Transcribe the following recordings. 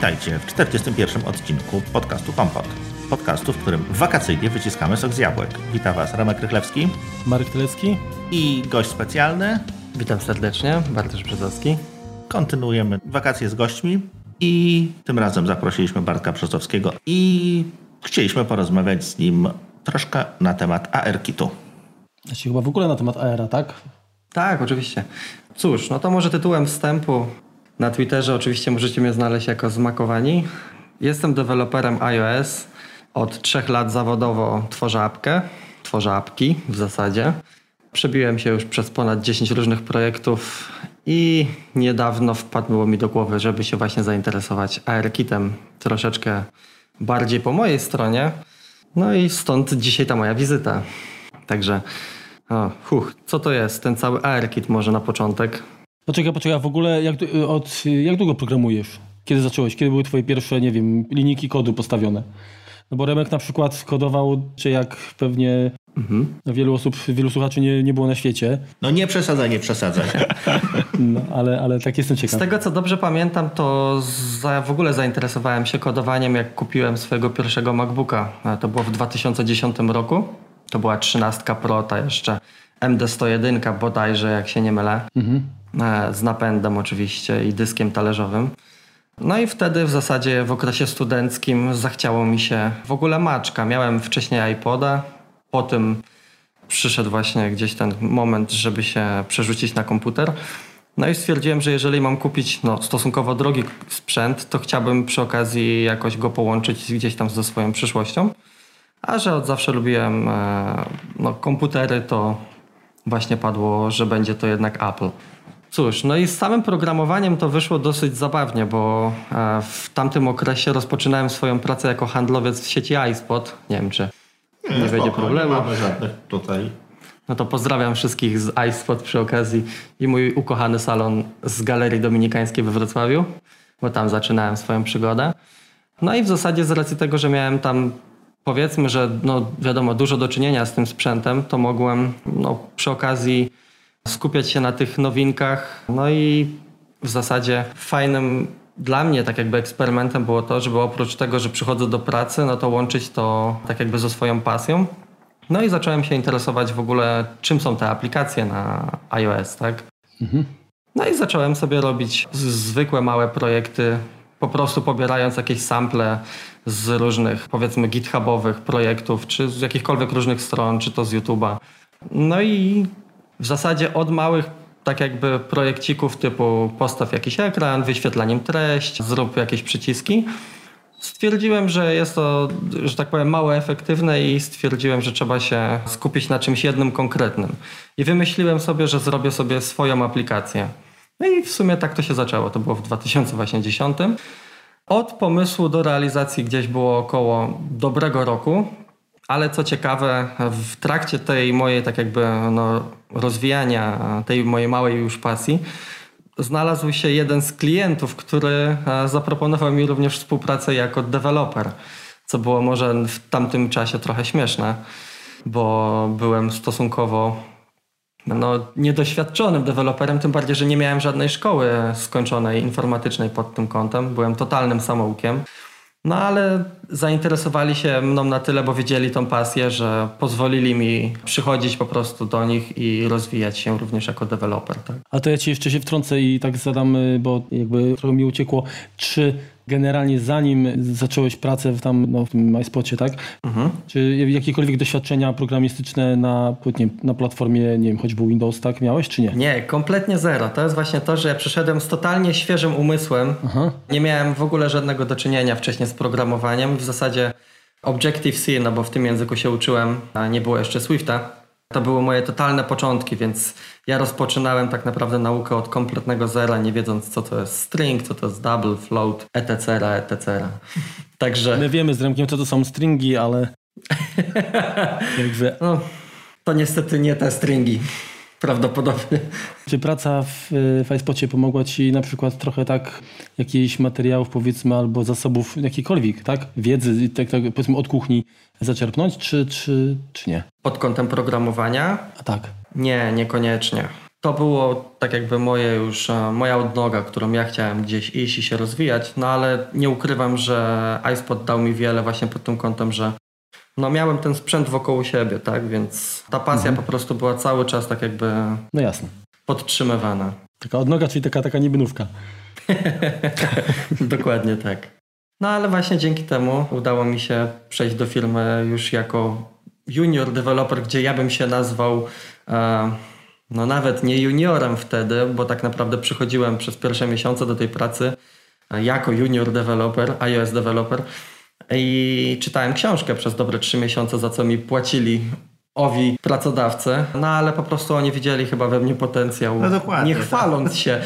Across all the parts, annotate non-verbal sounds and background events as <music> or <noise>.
Witajcie w 41. odcinku podcastu Kompot. Podcastu, w którym wakacyjnie wyciskamy sok z jabłek. Witam Was Remek Rychlewski Marek Tylecki. i gość specjalny. Witam serdecznie, Bartosz Brzozowski. Kontynuujemy wakacje z gośćmi i tym razem zaprosiliśmy Bartka Brzozowskiego i chcieliśmy porozmawiać z nim troszkę na temat AR-kitu. Znaczy chyba w ogóle na temat AR, tak? Tak, oczywiście. Cóż, no to może tytułem wstępu. Na Twitterze oczywiście możecie mnie znaleźć jako zmakowani. Jestem deweloperem iOS. Od trzech lat zawodowo tworzę apkę. Tworzę apki w zasadzie. Przebiłem się już przez ponad 10 różnych projektów i niedawno wpadło mi do głowy, żeby się właśnie zainteresować ARKitem troszeczkę bardziej po mojej stronie. No i stąd dzisiaj ta moja wizyta. Także, o, co to jest ten cały ARKit może na początek? Poczekaj, poczekaj, a w ogóle jak, du- od, jak długo programujesz? Kiedy zacząłeś? Kiedy były twoje pierwsze, nie wiem, linijki kodu postawione? No bo Remek na przykład kodował, czy jak pewnie wielu osób, wielu słuchaczy nie, nie było na świecie, No nie przesadzaj, nie przesadzaj. <laughs> no, ale, ale tak jestem Z ciekaw. tego co dobrze pamiętam, to za, w ogóle zainteresowałem się kodowaniem, jak kupiłem swojego pierwszego MacBooka. A To było w 2010 roku. To była 13 Pro, ta jeszcze MD101 bodajże, jak się nie mylę. E, Z napędem oczywiście i dyskiem talerzowym. No i wtedy w zasadzie w okresie studenckim zachciało mi się w ogóle maczka. Miałem wcześniej iPoda, po tym przyszedł właśnie gdzieś ten moment, żeby się przerzucić na komputer. No i stwierdziłem, że jeżeli mam kupić no, stosunkowo drogi sprzęt, to chciałbym przy okazji jakoś go połączyć gdzieś tam ze swoją przyszłością. A że od zawsze lubiłem e, no, komputery, to właśnie padło, że będzie to jednak Apple. Cóż, no i z samym programowaniem to wyszło dosyć zabawnie, bo e, w tamtym okresie rozpoczynałem swoją pracę jako handlowiec w sieci iSpot. Nie wiem, czy nie, będzie spoko, problemu. Nie mamy żadnych tutaj. No to pozdrawiam wszystkich z iSpot przy okazji i mój ukochany salon z Galerii Dominikańskiej we Wrocławiu, bo tam zaczynałem swoją przygodę. No i w zasadzie z racji tego, że miałem tam powiedzmy, że no wiadomo, dużo do czynienia z tym sprzętem, to mogłem no, przy okazji skupiać się na tych nowinkach. No i w zasadzie fajnym dla mnie tak jakby eksperymentem było to, żeby oprócz tego, że przychodzę do pracy, no to łączyć to tak jakby ze swoją pasją. No i zacząłem się interesować w ogóle, czym są te aplikacje na iOS, tak? No i zacząłem sobie robić zwykłe małe projekty, po prostu pobierając jakieś sample z różnych, powiedzmy, githubowych projektów, czy z jakichkolwiek różnych stron, czy to z YouTube'a. No i w zasadzie od małych, tak jakby projekcików typu postaw jakiś ekran, wyświetlaniem treść, zrób jakieś przyciski, Stwierdziłem, że jest to, że tak powiem, mało efektywne i stwierdziłem, że trzeba się skupić na czymś jednym konkretnym. I wymyśliłem sobie, że zrobię sobie swoją aplikację. No i w sumie tak to się zaczęło. To było w 2010. Od pomysłu do realizacji gdzieś było około dobrego roku, ale co ciekawe, w trakcie tej mojej tak jakby no, rozwijania tej mojej małej już pasji, znalazł się jeden z klientów, który e, zaproponował mi również współpracę jako deweloper, co było może w tamtym czasie trochę śmieszne, bo byłem stosunkowo no, niedoświadczonym deweloperem, tym bardziej, że nie miałem żadnej szkoły skończonej informatycznej pod tym kątem. Byłem totalnym samoukiem. No ale zainteresowali się mną na tyle, bo widzieli tą pasję, że pozwolili mi przychodzić po prostu do nich i rozwijać się również jako deweloper. Tak? A to ja ci jeszcze się wtrącę i tak zadam, y, bo jakby trochę mi uciekło, czy generalnie zanim zacząłeś pracę w tam, no, w tym MySpocie, tak? Czy jakiekolwiek doświadczenia programistyczne na, nie, na platformie, nie wiem, choćby Windows, tak, miałeś, czy nie? Nie, kompletnie zero. To jest właśnie to, że ja przyszedłem z totalnie świeżym umysłem. Nie miałem w ogóle żadnego do czynienia wcześniej z programowaniem. W zasadzie Objective-C, no bo w tym języku się uczyłem, a nie było jeszcze Swifta. To były moje totalne początki, więc ja rozpoczynałem tak naprawdę naukę od kompletnego zera, nie wiedząc co to jest string, co to jest double, float, etc., etc. Także My wiemy z Remkiem, co to są stringi, ale <laughs> jakby, no, to niestety nie te stringi. Prawdopodobnie. czy praca w, iSpocie pomogła ci na przykład trochę tak jakichś materiałów powiedzmy albo zasobów jakiejkolwiek, tak? Wiedzy, tak, tak powiedzmy od kuchni zaczerpnąć, czy, czy, czy nie? Pod kątem programowania A tak. Nie, niekoniecznie. to było tak jakby moje już, e, moja odnoga, którą ja chciałem gdzieś iść i się rozwijać, no ale nie ukrywam, że iSpot dał mi wiele właśnie pod tym kątem, że no miałem ten sprzęt wokół siebie, tak, więc ta pasja po prostu była cały czas tak jakby No jasne. podtrzymywana. Taka odnoga, czyli taka, taka niebynówka. <laughs> Dokładnie tak. No ale właśnie dzięki temu udało mi się przejść do firmy już jako junior developer, gdzie ja bym się nazwał e, no nawet nie juniorem wtedy, bo tak naprawdę przychodziłem przez pierwsze miesiące do tej pracy e, jako junior developer, iOS developer i czytałem książkę przez dobre trzy miesiące, za co mi płacili owi pracodawcy, no ale po prostu oni widzieli chyba we mnie potencjał, No dokładnie, nie tak. chwaląc się,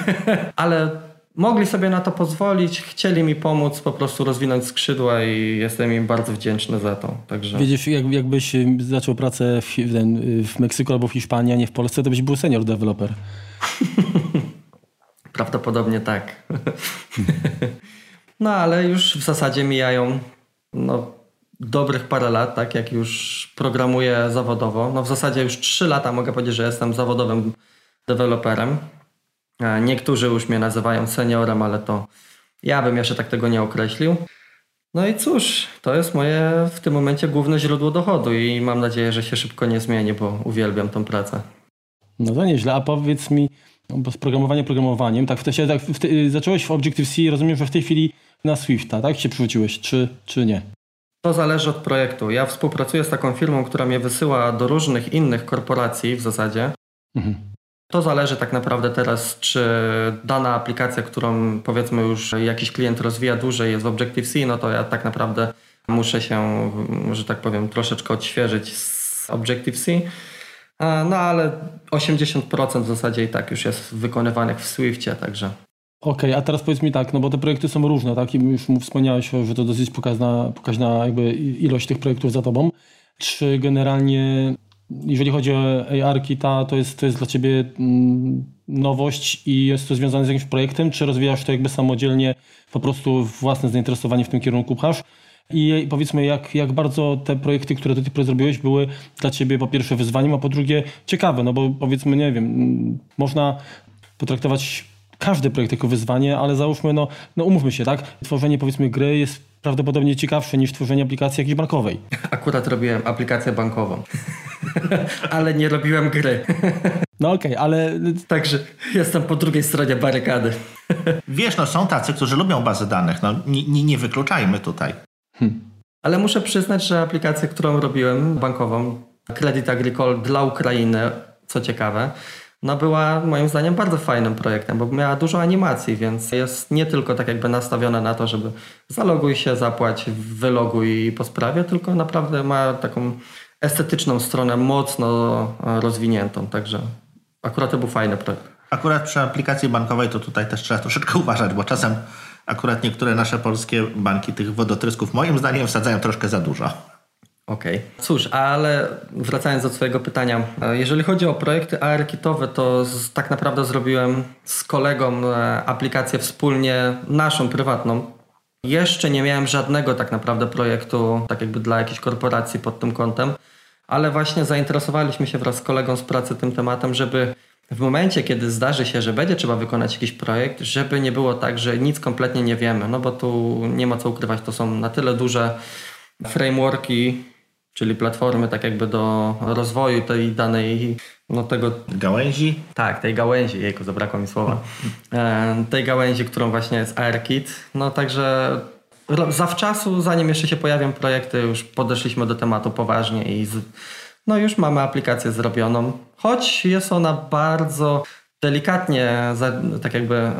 <laughs> ale mogli sobie na to pozwolić, chcieli mi pomóc po prostu rozwinąć skrzydła i jestem im bardzo wdzięczny za to. Także Wiedziesz, jak, jakbyś y, zaczął pracę w, y, w Meksyku albo w Hiszpanii, a nie w Polsce, to byś był senior developer. <laughs> prawdopodobnie tak. <laughs> no ale już w zasadzie mijają no, dobrych parę lat, tak jak już programuję zawodowo. No w zasadzie już 3 lata mogę powiedzieć, że jestem zawodowym deweloperem. E, Niektórzy już mnie nazywają seniorem, ale to ja bym jeszcze tak tego nie określił. No i cóż, to jest moje w tym momencie główne źródło dochodu i mam nadzieję, że się szybko nie zmieni, bo uwielbiam tą pracę. No to nieźle. A powiedz mi, no bo z programowaniem programowaniem, tak, w te, tak w te, zacząłeś w Objective-C, rozumiem, że w tej chwili na Swifta, tak? Się przywróciłeś, czy, czy nie? To zależy od projektu. Ja współpracuję z taką firmą, która mnie wysyła do różnych innych korporacji w zasadzie. Mhm. To zależy tak naprawdę teraz, czy dana aplikacja, którą powiedzmy już jakiś klient rozwija dłużej jest w Objective-C, no to ja tak naprawdę muszę się, że tak powiem, troszeczkę odświeżyć z Objective-C. E, No ale 80% w zasadzie i tak już jest wykonywanych w Swiftie, także Okej, a teraz powiedz mi tak, no bo te projekty są różne, tak? I już wspomniałeś, że to dosyć pokaźna, pokaźna jakby ilość tych projektów za tobą. Czy generalnie, jeżeli chodzi o AR-Kita, to jest, to jest dla ciebie mm, nowość i jest to związane z jakimś projektem, czy rozwijasz to jakby samodzielnie, po prostu własne zainteresowanie w tym kierunku pchasz? I powiedzmy, jak, jak bardzo te projekty, które do tej pory zrobiłeś, były dla ciebie po pierwsze wyzwaniem, a po drugie ciekawe, no bo powiedzmy, nie wiem, mm, można potraktować każdy projekt jako wyzwanie, ale załóżmy, no, no umówmy się, tak? Tworzenie powiedzmy gry jest prawdopodobnie ciekawsze niż tworzenie aplikacji jakiejś bankowej. <laughs> akurat robiłem aplikację bankową. <laughs> ale nie robiłem gry. <laughs> No okej, ale Także jestem po drugiej stronie barykady. Wiesz, no są tacy, którzy lubią bazy danych. No, nie, nie, nie wykluczajmy tutaj. Ale muszę przyznać, że aplikację, którą robiłem, bankową, Credit Agricole dla Ukrainy, co ciekawe, no była moim zdaniem bardzo fajnym projektem, bo miała dużo animacji, więc jest nie tylko tak jakby nastawiona na to, żeby zaloguj się, zapłać, wyloguj po sprawie, tylko naprawdę ma taką estetyczną stronę mocno e, rozwiniętą, także akurat to był fajny projekt. Akurat przy aplikacji bankowej to tutaj też trzeba troszeczkę <laughs> uważać, bo czasem akurat niektóre nasze polskie banki tych wodotrysków moim zdaniem wsadzają troszkę za dużo. Okej. Cóż, ale wracając do Twojego pytania, e, jeżeli chodzi o projekty AR-kitowe, to z, tak naprawdę zrobiłem z kolegą e, aplikację wspólnie, naszą prywatną. Jeszcze nie miałem żadnego tak naprawdę projektu, tak jakby dla jakiejś korporacji pod tym kątem, ale właśnie zainteresowaliśmy się wraz z kolegą z pracy tym tematem, żeby w momencie, kiedy zdarzy się, że będzie trzeba wykonać jakiś projekt, żeby nie było tak, że nic kompletnie nie wiemy, no bo tu nie ma co ukrywać, to są na tyle duże frameworki, czyli platformy tak jakby do rozwoju tej danej, no tego, Gałęzi. tak, tej gałęzi, jejku, zabrakło mi słowa, e, tej gałęzi, którą właśnie jest AirKit, no także zawczasu, zanim jeszcze się pojawią projekty, już podeszliśmy do tematu poważnie i z, no już mamy aplikację zrobioną, choć jest ona bardzo delikatnie, za, tak jakby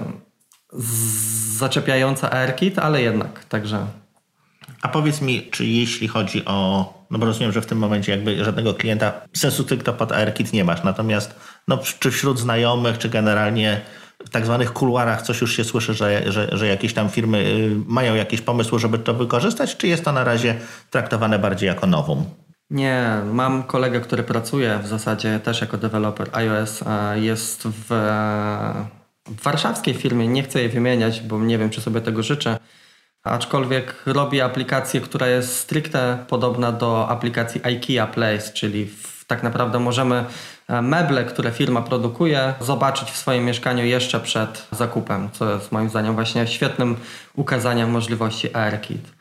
zaczepiająca AirKit, ale jednak, także A powiedz mi, czy jeśli chodzi o. No bo rozumiem, że w tym momencie jakby żadnego klienta sensu stricto pod nie masz. Natomiast no, czy wśród znajomych, czy generalnie w tak zwanych kuluarach coś już się słyszy, że, że, że jakieś tam firmy y, mają jakieś pomysły, żeby to wykorzystać, czy jest to na razie traktowane bardziej jako nowum? Nie, mam kolegę, który pracuje w zasadzie też jako deweloper iOS. Jest w, w warszawskiej firmie, nie chcę jej wymieniać, bo nie wiem, czy sobie tego życzę. Aczkolwiek robi aplikację, która jest stricte podobna do aplikacji IKEA Place, czyli w tak naprawdę możemy e, meble, które firma produkuje, zobaczyć w swoim mieszkaniu jeszcze przed zakupem, co jest moim zdaniem właśnie świetnym ukazaniem możliwości AirKit.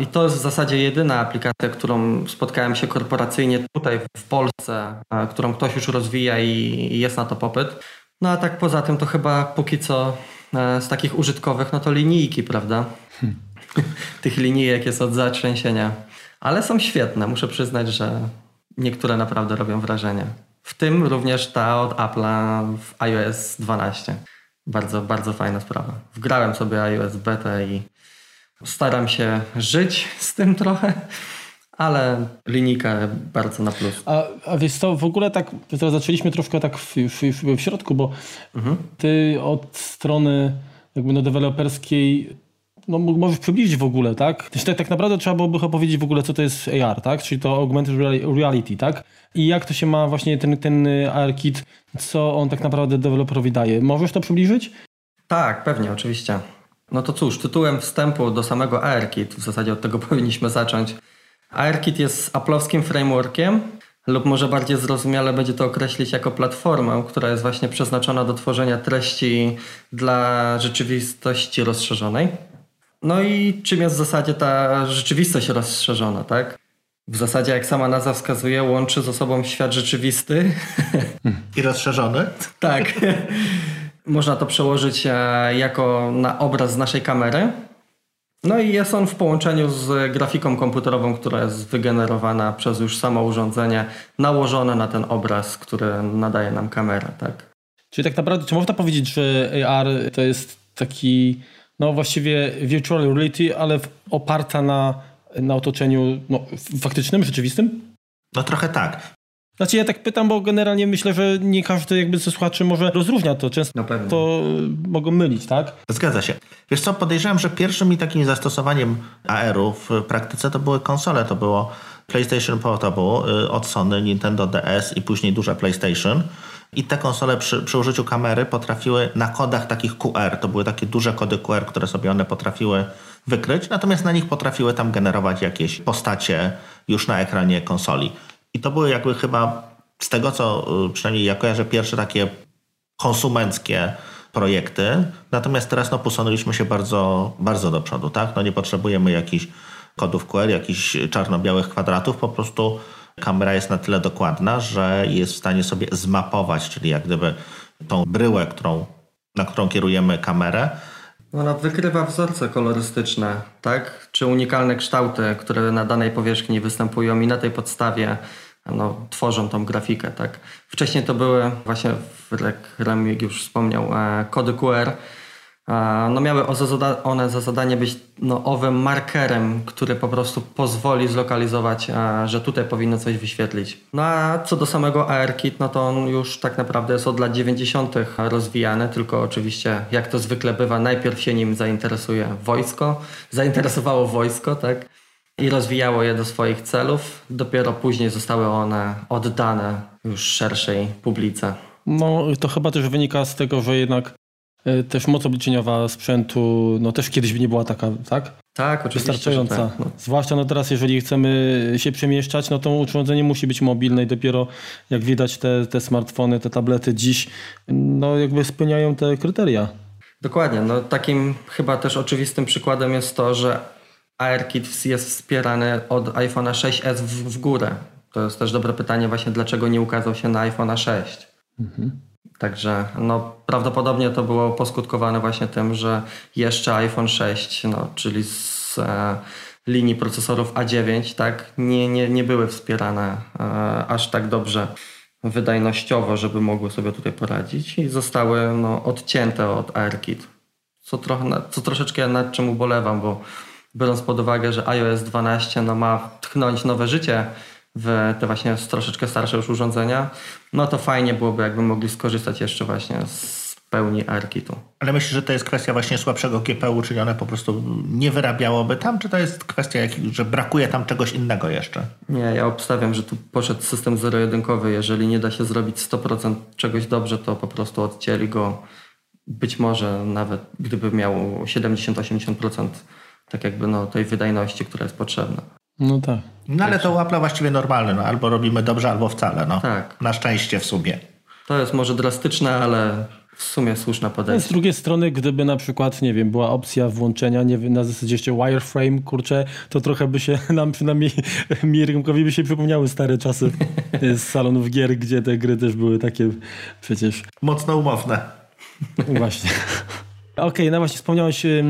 I to jest w zasadzie jedyna aplikacja, którą spotkałem się korporacyjnie tutaj w Polsce, e, którą ktoś już rozwija i jest na to popyt. No a tak poza tym to chyba póki co e, z takich użytkowych, no to linijki, prawda? <laughs> Tych linijek jest od zatrzęsienia. Ale są świetne, muszę przyznać, że niektóre naprawdę robią wrażenie. W tym również ta od Apple'a w iOS 12. Bardzo, bardzo fajna sprawa. Wgrałem sobie iOS beta i staram się żyć z tym trochę, ale linijka bardzo na plus. A, a wiesz co, w ogóle tak, teraz zaczęliśmy troszkę tak w, w, w środku, bo mhm. ty od strony jakby no deweloperskiej no, możesz przybliżyć w ogóle, tak? tak? Tak naprawdę trzeba byłoby opowiedzieć w ogóle, co to jest AR, tak? Czyli to Augmented Reality, tak? I jak to się ma właśnie ten, ten AR-kit, co on tak naprawdę deweloperowi daje. Możesz to przybliżyć? Tak, pewnie, oczywiście. No to cóż, tytułem wstępu do samego ARKit, w zasadzie od tego <laughs> powinniśmy zacząć. ARKit jest aplowskim frameworkiem, lub może bardziej zrozumiale będzie to określić jako platformę, która jest właśnie przeznaczona do tworzenia treści dla rzeczywistości rozszerzonej. No i czym jest w zasadzie ta rzeczywistość rozszerzona, tak? W zasadzie, jak sama nazwa wskazuje, łączy ze sobą świat rzeczywisty. <laughs> I rozszerzony? tak. Można to przełożyć e, jako na obraz z naszej kamery. No i jest on w połączeniu z grafiką komputerową, która jest wygenerowana przez już samo urządzenie, nałożone na ten obraz, który nadaje nam kamera, tak? Czyli tak naprawdę, czy można powiedzieć, że AR to jest taki, no właściwie virtual reality, ale oparta na, na otoczeniu no, faktycznym, rzeczywistym? No trochę tak. Znaczy ja tak pytam, bo generalnie myślę, że nie każdy jakby ze słuchaczy może rozróżnia to. Często no to mogą mylić, tak? Zgadza się. Wiesz co, podejrzewam, że pierwszym takim zastosowaniem AR-u w praktyce to były konsole. To było PlayStation Portable y, od Sony, Nintendo DS i później duże PlayStation. I te konsole przy, przy użyciu kamery potrafiły na kodach takich QR, to były takie duże kody QR, które sobie one potrafiły wykryć, natomiast na nich potrafiły tam generować jakieś postacie już na ekranie konsoli. I to były jakby chyba z tego, co y, przynajmniej ja kojarzę, pierwsze takie konsumenckie projekty. Natomiast teraz no, posunęliśmy się bardzo, bardzo do przodu. Tak? No, nie potrzebujemy jakichś kodów QR, jakichś czarno-białych kwadratów. Po prostu kamera jest na tyle dokładna, że jest w stanie sobie zmapować, czyli jak gdyby tą bryłę, którą, na którą kierujemy kamerę, ona wykrywa wzorce kolorystyczne, tak? Czy unikalne kształty, które na danej powierzchni występują i na tej podstawie no, tworzą tą grafikę, tak? Wcześniej to były właśnie, jak Remig już wspomniał, e, kody QR, no miały one za zadanie być no, owym markerem, który po prostu pozwoli zlokalizować, że tutaj powinno coś wyświetlić. No a co do samego ARKit, no to on już tak naprawdę jest od lat 90. rozwijany, tylko oczywiście jak to zwykle bywa, najpierw się nim zainteresuje wojsko, zainteresowało wojsko, tak? I rozwijało je do swoich celów. Dopiero później zostały one oddane już szerszej publice. No, to chyba też wynika z tego, że jednak też moc obliczeniowa sprzętu, no też kiedyś by nie była taka, tak? Tak, oczywiście. Wystarczająca. Tak, no. Zwłaszcza no teraz, jeżeli chcemy się przemieszczać, no to urządzenie musi być mobilne i dopiero jak widać te, te smartfony, te tablety dziś, no jakby spełniają te kryteria. Dokładnie. No takim chyba też oczywistym przykładem jest to, że AirKit jest wspierany od iPhone'a 6s w, w górę. To jest też dobre pytanie właśnie, dlaczego nie ukazał się na iPhone'a 6. Mhm. Także no, prawdopodobnie to było poskutkowane właśnie tym, że jeszcze iPhone 6, no, czyli z e, linii procesorów A9, tak, nie, nie, nie były wspierane e, aż tak dobrze wydajnościowo, żeby mogły sobie tutaj poradzić i zostały no, odcięte od AirKit. Co, trochę, co troszeczkę nad czym ubolewam, bo biorąc pod uwagę, że iOS 12 no, ma tchnąć nowe życie w te właśnie troszeczkę starsze już urządzenia, no to fajnie byłoby, jakby mogli skorzystać jeszcze właśnie z pełni ARKitu. Ale myślisz, że to jest kwestia właśnie słabszego GPU, czyli one po prostu nie wyrabiałoby tam, czy to jest kwestia, że brakuje tam czegoś innego jeszcze? Nie, ja obstawiam, że tu poszedł system zero-jedynkowy. Jeżeli nie da się zrobić 100% czegoś dobrze, to po prostu odcięli go. Być może nawet gdyby miał 70-80% tak jakby no, tej wydajności, która jest potrzebna. No tak. No ale to u Apple'a właściwie normalne, no albo robimy dobrze, albo wcale, no. Tak. Na szczęście w sumie. To jest może drastyczne, ale w sumie słuszne No, z podejście. drugiej strony, gdyby na przykład, nie wiem, była opcja włączenia, nie wiem, na zasadzie jeszcze wireframe, kurczę, to trochę by się <laughs> nam przynajmniej <laughs> mi rynkowi by się przypomniały stare czasy <laughs> z salonów gier, gdzie te gry też były takie przecież Mocno umowne. Właśnie. Okej, no właśnie wspomniałeś, y,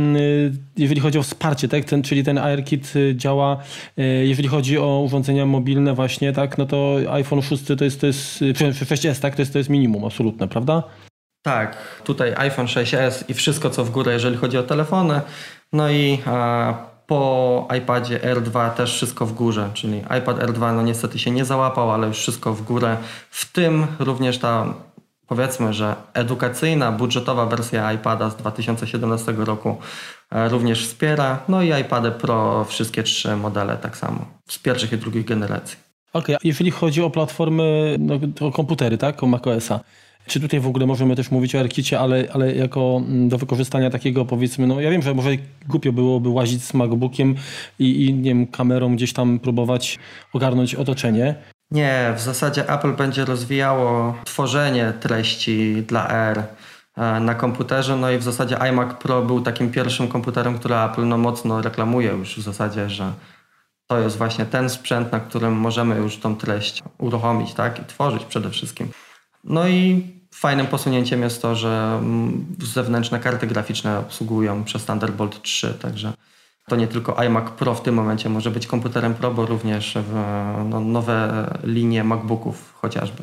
jeżeli chodzi o wsparcie, tak? Ten, czyli ten AirKit y, działa, y, jeżeli chodzi o urządzenia mobilne właśnie, tak? No to iPhone 6 to jest, to jest y, przepraszam, 6S, tak? To jest, to jest minimum absolutne, prawda? Tak, tutaj iPhone 6s i wszystko co w górę, jeżeli chodzi o telefony. No i a, po iPadzie R2 też wszystko w górze, czyli iPad R2 no niestety się nie załapał, ale już wszystko w górę. W tym również ta powiedzmy, że edukacyjna, budżetowa wersja iPada z 2017 roku e, również wspiera. No i iPady Pro, wszystkie trzy modele tak samo, z pierwszych i drugiej generacji. Okej, a jeżeli chodzi o platformy, no, o komputery, tak? O macOSa. Czy tutaj w ogóle możemy też mówić o AirKicie, ale, ale jako mm, do wykorzystania takiego powiedzmy, no ja wiem, że może głupio byłoby łazić z MacBookiem i, i nie wiem, kamerą gdzieś tam próbować ogarnąć otoczenie. Nie, w zasadzie Apple będzie rozwijało tworzenie treści dla R e, na komputerze, no i w zasadzie iMac Pro był takim pierwszym komputerem, który Apple no mocno reklamuje już w zasadzie, że to jest właśnie ten sprzęt, na którym możemy już tą treść uruchomić, tak, i tworzyć przede wszystkim. No i fajnym posunięciem jest to, że mm, zewnętrzne karty graficzne obsługują przez Thunderbolt 3, także to nie tylko iMac Pro w tym momencie może być komputerem Pro, bo również w, no, nowe linie MacBooków chociażby,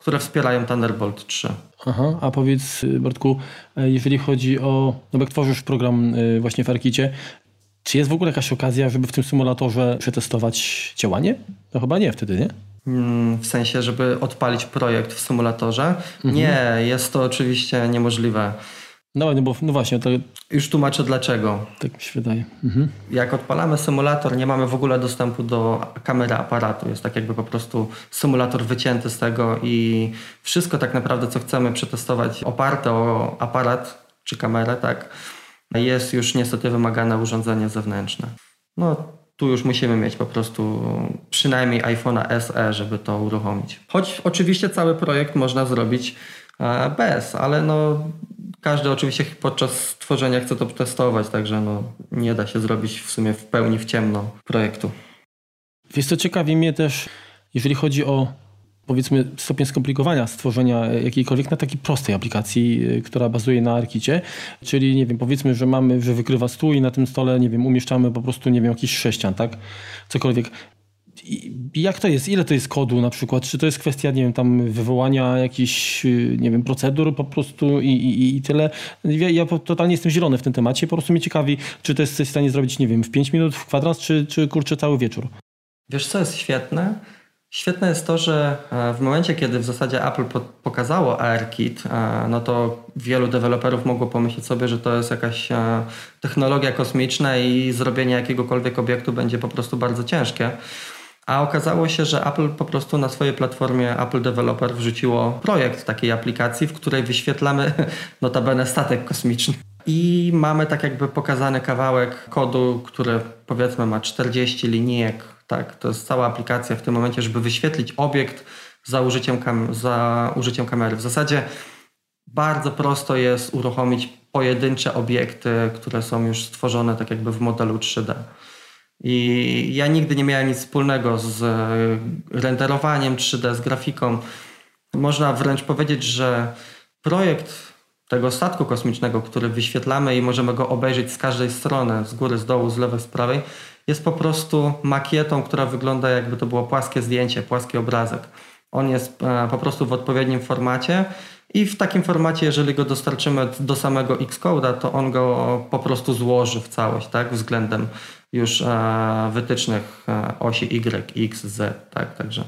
które wspierają Thunderbolt 3. Aha, a powiedz Bartku, jeżeli chodzi o, no jak tworzysz program y, właśnie w AirKicie, czy jest w ogóle jakaś okazja, żeby w tym symulatorze przetestować działanie? No chyba nie wtedy, nie? Mm, W sensie, żeby odpalić projekt w symulatorze. Nie, jest to oczywiście niemożliwe. No, no bo no właśnie, to Już tłumaczę dlaczego. tak mi się wydaje. Mhm. Jak odpalamy symulator, nie mamy w ogóle dostępu do kamery aparatu. Jest tak jakby po prostu symulator wycięty z tego i wszystko tak naprawdę, co chcemy przetestować oparte o aparat czy kamerę, tak, jest już niestety wymagane urządzenie zewnętrzne. No, tu już musimy mieć po prostu przynajmniej iPhone'a SE, żeby to uruchomić. Choć oczywiście cały projekt można zrobić bez, ale no każdy oczywiście podczas tworzenia chce to testować, także no nie da się zrobić w sumie w pełni w ciemno projektu. Wiesz co, ciekawi mnie też, jeżeli chodzi o powiedzmy stopień skomplikowania stworzenia jakiejkolwiek na takiej prostej aplikacji, y, która bazuje na ARKicie, czyli nie wiem, powiedzmy, że mamy, że wykrywa stół i na tym stole, nie wiem, umieszczamy po prostu, nie wiem, jakiś sześcian, tak? Cokolwiek. Jak to jest? Ile to jest kodu na przykład? Czy to jest kwestia, nie wiem, tam wywołania jakichś, y, nie wiem, procedur po prostu i, i, i tyle? Ja, ja totalnie jestem zielony w tym temacie. Po prostu mnie ciekawi, czy to jesteś w stanie zrobić, nie wiem, w 5 minut, w kwadrans, czy, czy kurczę cały wieczór? Wiesz co jest świetne? Świetne jest to, że e, w momencie, kiedy w zasadzie Apple po- pokazało ARKit, e, no to wielu deweloperów mogło pomyśleć sobie, że to jest jakaś e, technologia kosmiczna i zrobienie jakiegokolwiek obiektu będzie po prostu bardzo ciężkie. A okazało się, że Apple po prostu na swojej platformie Apple Developer wrzuciło projekt takiej aplikacji, w której wyświetlamy <laughs> notabene statek kosmiczny. I mamy tak jakby pokazany kawałek kodu, który powiedzmy ma 40 linijek. Tak, to jest cała aplikacja w tym momencie, żeby wyświetlić obiekt za użyciem, kam- za użyciem kamery. W zasadzie bardzo prosto jest uruchomić pojedyncze obiekty, które są już stworzone tak jakby w modelu 3D. I ja nigdy nie miałem nic wspólnego z e, renderowaniem 3D, z grafiką. Można wręcz powiedzieć, że projekt tego statku kosmicznego, który wyświetlamy i możemy go obejrzeć z każdej strony, z góry, z dołu, z lewej, z prawej, jest po prostu makietą, która wygląda jakby to było płaskie zdjęcie, płaski obrazek. On jest e, po prostu w odpowiednim formacie i w takim formacie, jeżeli go dostarczymy do samego Xcode'a, to on go po prostu złoży w całość, tak, względem już e, wytycznych e, osi Y, X, Z, tak, także.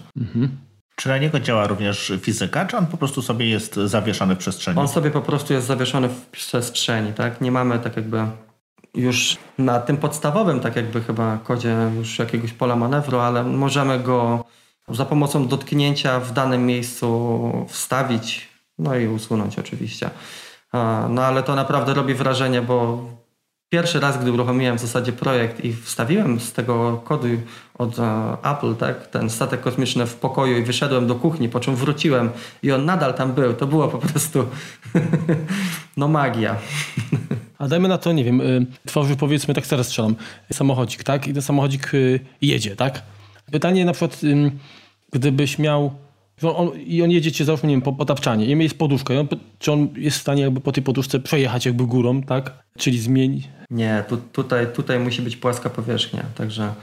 Czy na niego działa również fizyka, czy on po prostu sobie jest zawieszony w przestrzeni? On sobie po prostu jest zawieszony w przestrzeni, tak? Nie mamy tak jakby już na tym podstawowym, tak jakby chyba kodzie już jakiegoś pola manewru, ale możemy go za pomocą dotknięcia w danym miejscu wstawić, no i usunąć oczywiście. No ale to naprawdę robi wrażenie, bo pierwszy raz, gdy uruchomiłem w zasadzie projekt i wstawiłem z tego kodu od e, Apple, tak, ten statek kosmiczny w pokoju i wyszedłem do kuchni, po czym wróciłem i on nadal tam był, to było po prostu <laughs> no magia. A dajmy na to, nie wiem, y, tworzy powiedzmy, tak teraz strzelam, samochodzik, tak? I ten samochodzik y, jedzie, tak? Pytanie na przykład, gdybyś miał, on, i on jedzie cię załóżmy, nie wiem, po, po tapczanie, i jest poduszka, i on, czy on jest w stanie jakby po tej poduszce przejechać jakby górą, tak? Czyli zmienić, Nie, tu, tutaj, tutaj musi być płaska powierzchnia, także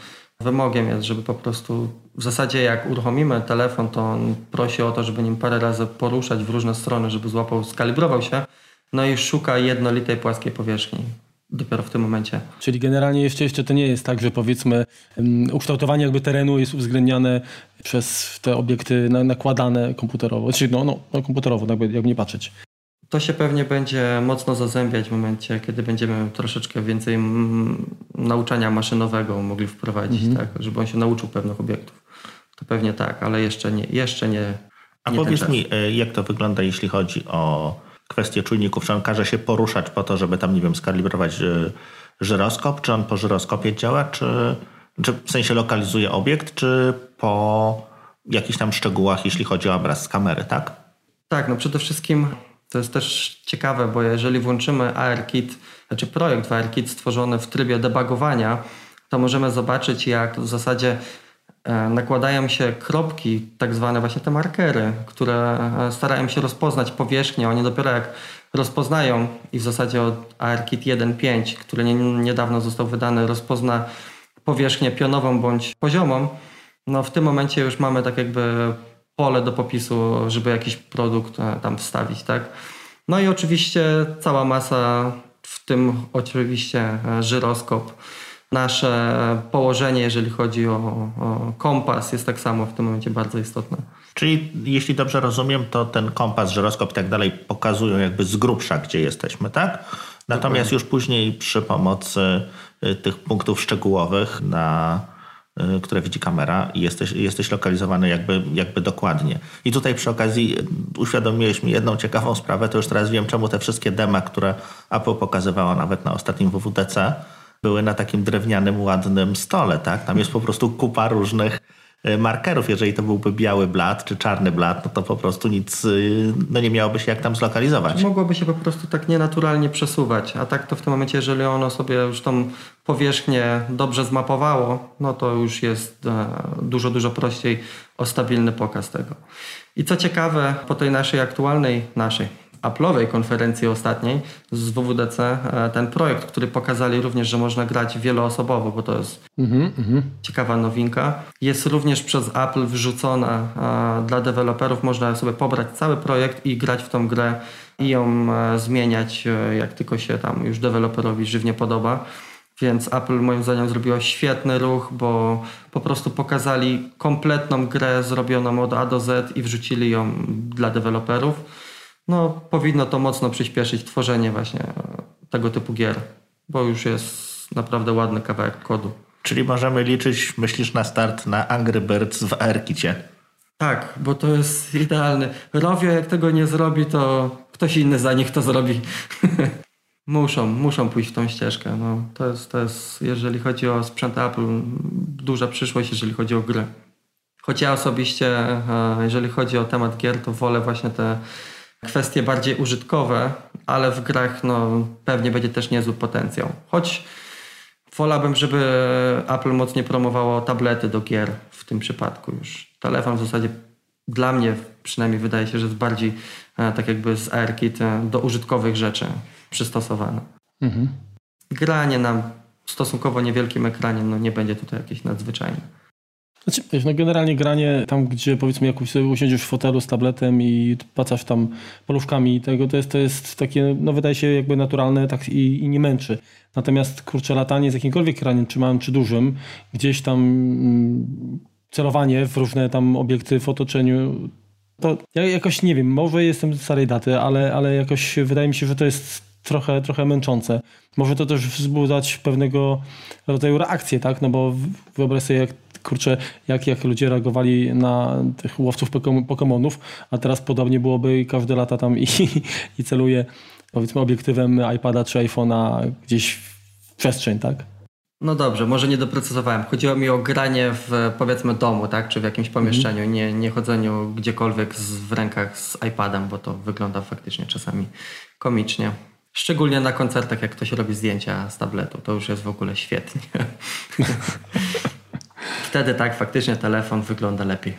wymogiem jest, żeby po prostu w zasadzie jak uruchomimy telefon, to on prosi o to, żeby nim parę razy poruszać w różne strony, żeby złapał, skalibrował się, no i szuka jednolitej płaskiej powierzchni. Dopiero w tym momencie. Czyli generalnie jeszcze, jeszcze to nie jest tak, że powiedzmy um, ukształtowanie jakby terenu jest uwzględniane przez te obiekty na, nakładane komputerowo, czyli no, no, no komputerowo, jakby, jakby nie patrzeć. To się pewnie będzie mocno zazębiać w momencie, kiedy będziemy troszeczkę więcej mm, nauczania maszynowego mogli wprowadzić, tak, żeby on się nauczył pewnych obiektów. To pewnie tak, ale jeszcze nie. Jeszcze nie A nie powiedz mi, y, jak to wygląda, jeśli chodzi o kwestię czujników? Czy on każe się poruszać po to, żeby tam, nie wiem, skalibrować y, żyroskop? Czy on po żyroskopie działa? Czy, czy w sensie lokalizuje obiekt? Czy po jakichś tam szczegółach, jeśli chodzi o obraz z kamery, tak? Tak, no przede wszystkim to jest też ciekawe, bo jeżeli włączymy ARKit, znaczy projekt ARKit stworzony w trybie debugowania, to możemy zobaczyć, jak w zasadzie e, nakładają się kropki, tak zwane właśnie te markery, które e, starają się rozpoznać powierzchnię. Oni dopiero jak rozpoznają i w zasadzie od ARKit 1.5, który nie, niedawno został wydany, rozpozna powierzchnię pionową bądź poziomą, no w tym momencie już mamy tak jakby pole do popisu, żeby jakiś produkt e, tam wstawić, tak? No i oczywiście cała masa, w tym oczywiście e, żyroskop, nasze położenie, jeżeli chodzi o, o kompas, jest tak samo w tym momencie bardzo istotne. Czyli jeśli dobrze rozumiem, to ten kompas, żyroskop i tak dalej pokazują jakby z grubsza, gdzie jesteśmy, tak? Natomiast już później przy pomocy y, tych punktów szczegółowych, na, y, które widzi kamera, jesteś, jesteś lokalizowany jakby, jakby dokładnie. I tutaj przy okazji y, uświadomiłeś mi jedną ciekawą sprawę, to już teraz wiem, czemu te wszystkie dema, które Apple pokazywała nawet na ostatnim WWDC, były na takim drewnianym, ładnym stole, tak? Tam jest po prostu kupa różnych y, markerów. Jeżeli to byłby biały blat czy czarny blat, no to po prostu nic, y, no nie miałoby się jak tam zlokalizować. Mogłoby się po prostu tak nienaturalnie przesuwać, a tak to w tym momencie, jeżeli ono sobie już tą powierzchnię dobrze zmapowało, no to już jest e, dużo, dużo prościej o stabilny pokaz tego. I co ciekawe, po tej naszej aktualnej, naszej Apple'owej konferencji ostatniej z WWDC, e, ten projekt, który pokazali również, że można grać wieloosobowo, bo to jest ciekawa nowinka. Jest również przez Apple wrzucona e, dla deweloperów. Można sobie pobrać cały projekt i grać w tą grę i ją e, zmieniać, jak tylko się tam już deweloperowi żywnie podoba. Więc Apple moim zdaniem zrobiło świetny ruch, bo po prostu pokazali kompletną grę zrobioną od A do Z i wrzucili ją dla deweloperów. No, powinno to mocno przyspieszyć tworzenie właśnie e, tego typu gier, bo już jest naprawdę ładny kawałek kodu. Czyli możemy liczyć, myślisz, na start na Angry Birds w ARKicie. Tak, bo to jest idealny. Rovio jak tego nie zrobi, to ktoś inny za nich to zrobi. <laughs> muszą, muszą pójść w tą ścieżkę. No, to, jest, to jest, jeżeli chodzi o sprzęt Apple, duża przyszłość, jeżeli chodzi o gry. Choć ja osobiście, e, jeżeli chodzi o temat gier, to wolę właśnie te kwestie bardziej użytkowe, ale w grach no, pewnie będzie też niezły potencjał. Choć wolałbym, żeby Apple mocniej promowało tablety do gier w tym przypadku już. Telefon w zasadzie dla mnie przynajmniej wydaje się, że jest bardziej e, tak jakby z AirKit do użytkowych rzeczy przystosowany. Granie na stosunkowo niewielkim ekranie no, nie będzie tutaj jakieś nadzwyczajne. Znaczy, wiesz, no generalnie granie tam, gdzie powiedzmy jakoś sobie usiądziesz w fotelu z tabletem i pacasz tam polówkami tego, to jest, to jest takie, no wydaje się jakby naturalne tak i, i nie męczy. Natomiast kurczę, latanie z jakimkolwiek ekraniem, czy małym, czy dużym, gdzieś tam mm, celowanie w różne tam obiekty w otoczeniu, to ja jakoś nie wiem, może jestem starej daty, ale, ale jakoś wydaje mi się, że to jest trochę, trochę męczące. Może to też wzbudzać pewnego rodzaju reakcję, tak? No bo wyobraź sobie, jak kurczę, jak, jak ludzie reagowali na tych łowców Pokemon- Pokemonów, a teraz podobnie byłoby i każde lata tam i, i celuje powiedzmy obiektywem iPada czy iPhone'a gdzieś przestrzeń, tak? No dobrze, może nie doprecyzowałem. Chodziło mi o granie w powiedzmy domu, tak? Czy w jakimś pomieszczeniu, mm. nie, nie chodzeniu gdziekolwiek z, w rękach z iPadem, bo to wygląda faktycznie czasami komicznie. Szczególnie na koncertach, jak ktoś robi zdjęcia z tabletu, to już jest w ogóle świetnie. <laughs> Wtedy tak, faktycznie telefon wygląda lepiej.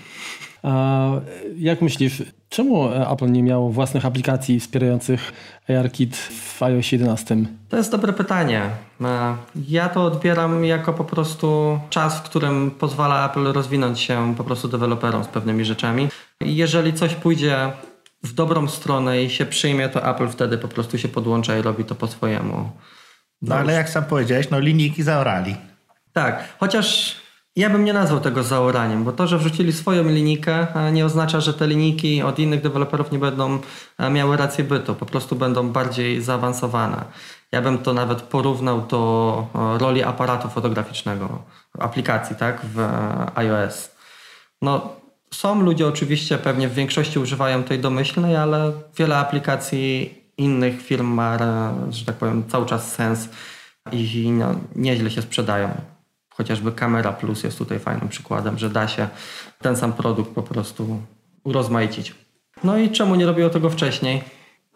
A jak myślisz, czemu Apple nie miało własnych aplikacji wspierających ARKit w iOS 11? To jest dobre pytanie. E, ja to odbieram jako po prostu czas, w którym pozwala Apple rozwinąć się po prostu deweloperom z pewnymi rzeczami. Jeżeli coś pójdzie w dobrą stronę i się przyjmie, to Apple wtedy po prostu się podłącza i robi to po swojemu. No, no ale jak sam powiedziałeś, no linijki zaorali. Tak, chociaż ja bym nie nazwał tego zaoraniem, bo to, że wrzucili swoją linijkę, nie oznacza, że te linijki od innych deweloperów nie będą miały rację bytu. Po prostu będą bardziej zaawansowane. Ja bym to nawet porównał do roli aparatu fotograficznego, aplikacji, tak, w iOS. No, są ludzie oczywiście, pewnie w większości używają tej domyślnej, ale wiele aplikacji innych firm ma, że tak powiem, cały czas sens i no, nieźle się sprzedają. Chociażby Camera Plus jest tutaj fajnym przykładem, że da się ten sam produkt po prostu urozmaicić. No i czemu nie robiło tego wcześniej?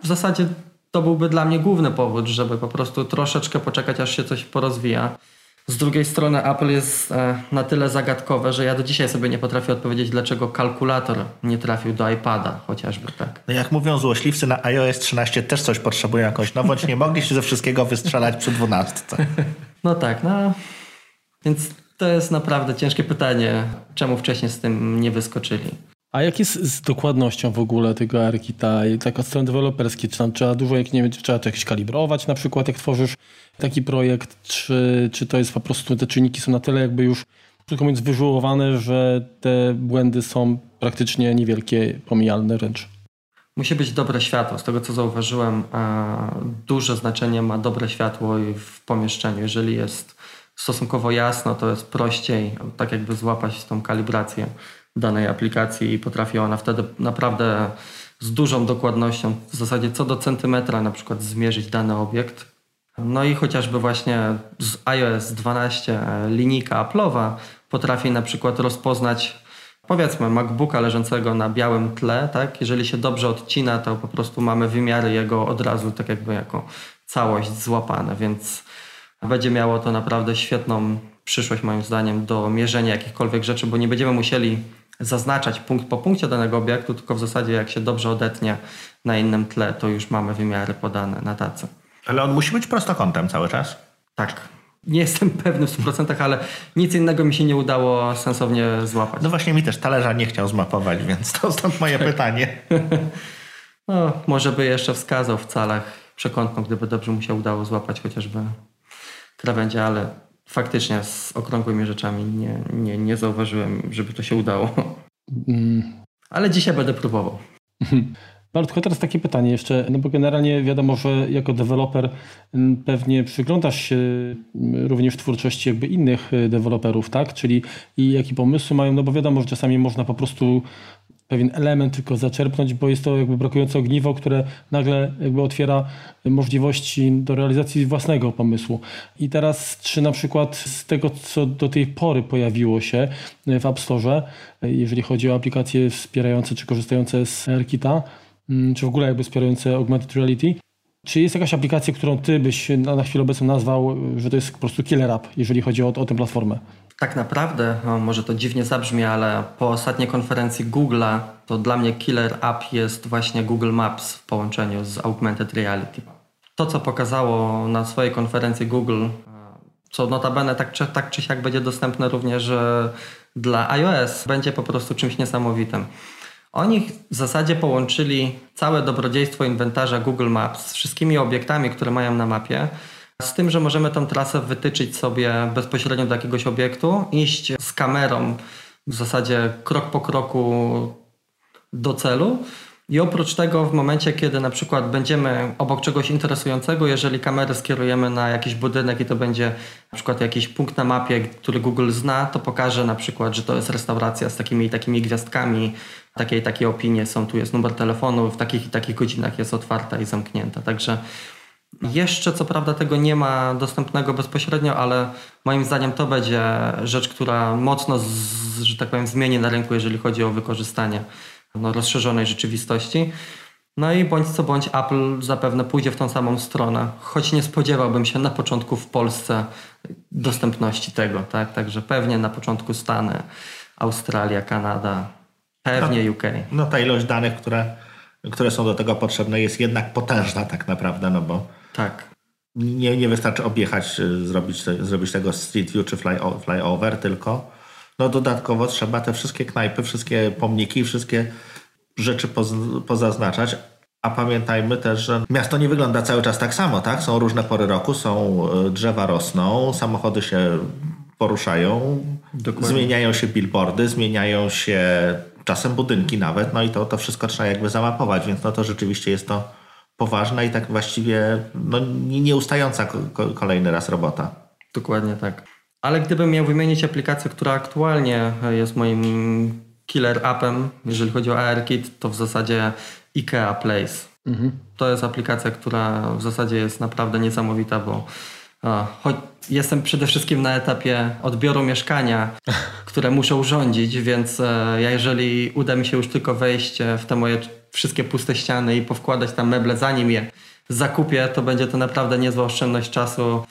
W zasadzie to byłby dla mnie główny powód, żeby po prostu troszeczkę poczekać, aż się coś porozwija. Z drugiej strony Apple jest e, na tyle zagadkowe, że ja do dzisiaj sobie nie potrafię odpowiedzieć, dlaczego kalkulator nie trafił do iPada chociażby tak. No jak mówią złośliwcy, na iOS 13 też coś potrzebują jakąś nowość. Nie mogli się ze wszystkiego wystrzelać przy 12. <laughs> No tak, no więc to jest naprawdę ciężkie pytanie, czemu wcześniej z tym nie wyskoczyli. A jak jest z dokładnością w ogóle tego ARKita, tak od strony deweloperskiej? Czy tam trzeba dużo, jak nie wiem, trzeba to jakieś kalibrować na przykład, jak tworzysz taki projekt, czy, czy to jest po prostu, te czynniki są na tyle jakby już, krótko mówiąc, wyżułowane, że te błędy są praktycznie niewielkie, pomijalne wręcz? Musi być dobre światło. Z tego co zauważyłem, duże znaczenie ma dobre światło w pomieszczeniu. Jeżeli jest stosunkowo jasno, to jest prościej tak jakby złapać tą kalibrację danej aplikacji i potrafi ona wtedy naprawdę z dużą dokładnością, w zasadzie co do centymetra na przykład zmierzyć dany obiekt. No i chociażby właśnie z iOS 12 linijka Apple'owa potrafi na przykład rozpoznać powiedzmy MacBooka leżącego na białym tle, tak? Jeżeli się dobrze odcina, to po prostu mamy wymiary jego od razu tak jakby jako całość złapane, więc będzie miało to naprawdę świetną przyszłość moim zdaniem do mierzenia jakichkolwiek rzeczy, bo nie będziemy musieli zaznaczać punkt po punkcie danego obiektu, tylko w zasadzie jak się dobrze odetnie na innym tle, to już mamy wymiary podane na tacy. Ale on musi być prostokątem cały czas? Tak. Nie jestem <laughs> pewny w 100%, ale nic innego mi się nie udało sensownie złapać. No właśnie mi też talerza nie chciał zmapować, więc to stąd moje pytanie. <laughs> no, może by jeszcze wskazał w calach przekątną, gdyby dobrze mu się udało złapać chociażby krawędzie, ale faktycznie z okrągłymi rzeczami nie, nie, nie zauważyłem, żeby to się udało. Mm. Ale dzisiaj będę próbował. <laughs> Bartko, teraz takie pytanie jeszcze, no bo generalnie wiadomo, że jako deweloper mm, pewnie przyglądasz się mm, również twórczości jakby innych y, deweloperów, tak? Czyli i jakie pomysły mają, no bo wiadomo, że czasami można po prostu pewien element tylko zaczerpnąć, bo jest to jakby brakujące ogniwo, które nagle jakby otwiera możliwości do realizacji własnego pomysłu. I teraz, czy na przykład z tego, co do tej pory pojawiło się w App Store, jeżeli chodzi o aplikacje wspierające czy korzystające z AirKita, mm, czy w ogóle jakby wspierające augmented reality, czy jest jakaś aplikacja, którą ty byś na chwilę obecną nazwał, że to jest po prostu killer app, jeżeli chodzi o, o tę platformę? Tak naprawdę, no, może to dziwnie zabrzmi, ale po ostatniej konferencji Google'a to dla mnie killer app jest właśnie Google Maps w połączeniu z Augmented Reality. To, co pokazało na swojej konferencji Google, co notabene tak czy, tak czy siak będzie dostępne również dla iOS, będzie po prostu czymś niesamowitym. Oni w zasadzie połączyli całe dobrodziejstwo inwentarza Google Maps z wszystkimi obiektami, które mają na mapie, z tym, że możemy tą trasę wytyczyć sobie bezpośrednio do jakiegoś obiektu, iść z kamerą w zasadzie krok po kroku do celu. I oprócz tego, w momencie, kiedy na przykład będziemy obok czegoś interesującego, jeżeli kamerę skierujemy na jakiś budynek i to będzie na przykład jakiś punkt na mapie, który Google zna, to pokaże na przykład, że to jest restauracja z takimi i takimi gwiazdkami, takie i takie opinie są, tu jest numer telefonu, w takich i takich godzinach jest otwarta i zamknięta. Także Jeszcze co prawda tego nie ma dostępnego bezpośrednio, ale moim zdaniem to będzie rzecz, która mocno, z, że tak powiem, zmieni na rynku, jeżeli chodzi o wykorzystanie no, rozszerzonej rzeczywistości. No i bądź co bądź Apple zapewne pójdzie w tą samą stronę, choć nie spodziewałbym się na początku w Polsce dostępności tego, tak? Także pewnie na początku Stany, Australia, Kanada, pewnie UK. No ta ilość danych, które, które są do tego potrzebne jest jednak potężna tak naprawdę, no bo Tak. nie, nie wystarczy objechać, y, zrobić, te, zrobić tego street view czy fly, flyover, tylko no dodatkowo trzeba te wszystkie knajpy, wszystkie pomniki, wszystkie rzeczy poz, pozaznaczać. A pamiętajmy też, że miasto nie wygląda cały czas tak samo, tak? Są różne pory roku, są y, drzewa rosną, samochody się poruszają, Dokładnie. zmieniają się billboardy, zmieniają się czasem budynki nawet, no i to, to wszystko trzeba jakby zamapować, więc no to rzeczywiście jest to poważna i tak właściwie no, nie- nieustająca ko- ko- kolejny raz robota. Dokładnie tak. Ale gdybym miał wymienić aplikację, która aktualnie jest moim killer appem, jeżeli chodzi o ARKit, to w zasadzie IKEA Place. To jest aplikacja, która w zasadzie jest naprawdę niesamowita, bo a, choć jestem przede wszystkim na etapie odbioru mieszkania, <laughs> które muszę urządzić, więc e, ja jeżeli uda mi się już tylko wejść e, w te moje wszystkie puste ściany i powkładać tam meble, zanim je zakupię, to będzie to naprawdę niezła oszczędność czasu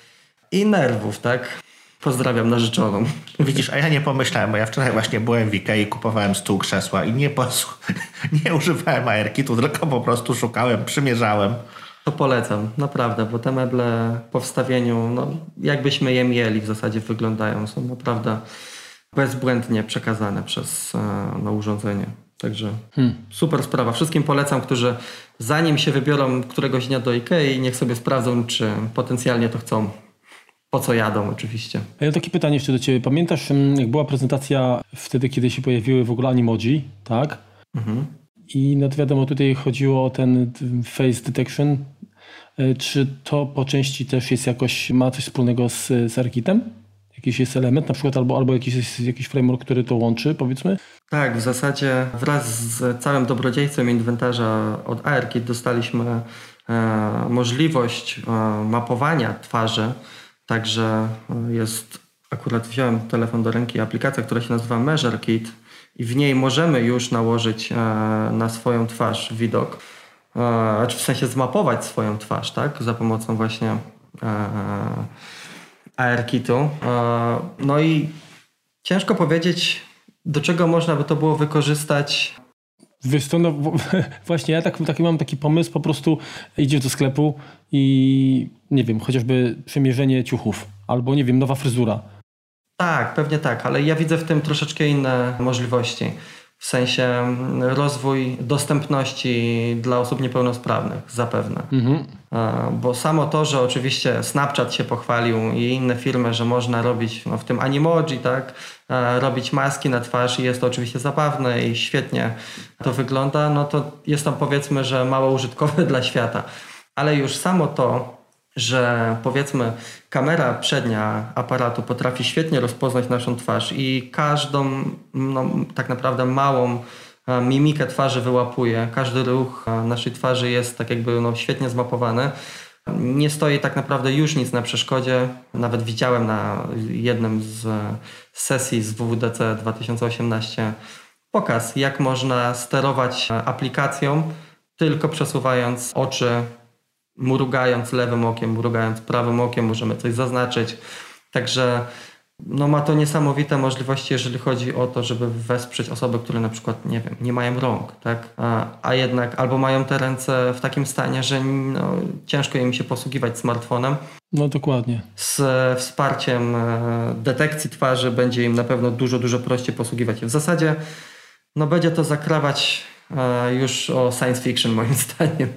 i nerwów, tak? Pozdrawiam narzeczoną. <laughs> Widzisz, a ja nie pomyślałem, bo ja wczoraj właśnie byłem w Ikei, kupowałem stół, krzesła i nie, <laughs> pos- nie używałem ARKitu, tylko po prostu szukałem, przymierzałem. To polecam, naprawdę, bo te meble po wstawieniu, no, jakbyśmy je mieli w zasadzie wyglądają, są naprawdę bezbłędnie przekazane przez e, no, urządzenie. Także super sprawa. Wszystkim polecam, którzy zanim się wybiorą któregoś dnia do Ikei, niech sobie sprawdzą, czy potencjalnie to chcą. Po co jadą oczywiście. A ja takie pytanie jeszcze do Ciebie. Pamiętasz, mm, jak była prezentacja wtedy, kiedy się pojawiły w ogóle Animoji, tak? I no to wiadomo, tutaj chodziło o ten face detection. E, Czy to po części też jest jakoś, ma coś wspólnego z, z ARKitem? Jakiś jest element na przykład, albo, albo jakiś, jakiś framework, który to łączy, powiedzmy? Tak, w zasadzie wraz z całym dobrodziejstwem inwentarza od ARKit dostaliśmy e, możliwość e, mapowania twarzy. Także e, jest, akurat wziąłem telefon do ręki, aplikacja, która się nazywa Measure Kit i w niej możemy już nałożyć e, na swoją twarz widok, e, znaczy w sensie zmapować swoją twarz, tak, za pomocą właśnie e, ARKitu. No i ciężko powiedzieć, do czego można by to było wykorzystać. Wiesz co, no <laughs> właśnie ja tak, taki mam taki pomysł, po prostu idziesz do sklepu i nie wiem, chociażby przymierzenie ciuchów, albo nie wiem, nowa fryzura. Tak, pewnie tak, ale ja widzę w tym troszeczkę inne możliwości. W sensie mm, rozwój dostępności dla osób niepełnosprawnych, zapewne. E, Bo samo to, że oczywiście Snapchat się pochwalił i inne firmy, że można robić no, w tym animoji, tak, robić maski na twarz i jest to oczywiście zabawne i świetnie to wygląda, no to jest to powiedzmy, że mało użytkowe <laughs> dla świata. Ale już samo to, że powiedzmy kamera przednia aparatu potrafi świetnie rozpoznać naszą twarz i każdą no, tak naprawdę małą e, mimikę twarzy wyłapuje. Każdy ruch e, naszej twarzy jest tak jakby no, świetnie zmapowany. Nie stoi tak naprawdę już nic na przeszkodzie. Nawet widziałem na jednym z e, sesji z WWDC 2018 pokaz, jak można sterować aplikacją tylko przesuwając oczy mrugając lewym okiem, mrugając prawym okiem, możemy coś zaznaczyć. Także no, ma to niesamowite możliwości, jeżeli chodzi o to, żeby wesprzeć osoby, które na przykład, nie wiem, nie mają rąk, tak? A, a jednak albo mają te ręce w takim stanie, że no, ciężko im się posługiwać smartfonem. No dokładnie. Z wsparciem e, detekcji twarzy będzie im na pewno dużo, dużo prościej posługiwać się. W zasadzie no, będzie to zakrawać już o science fiction moim <laughs> zdaniem.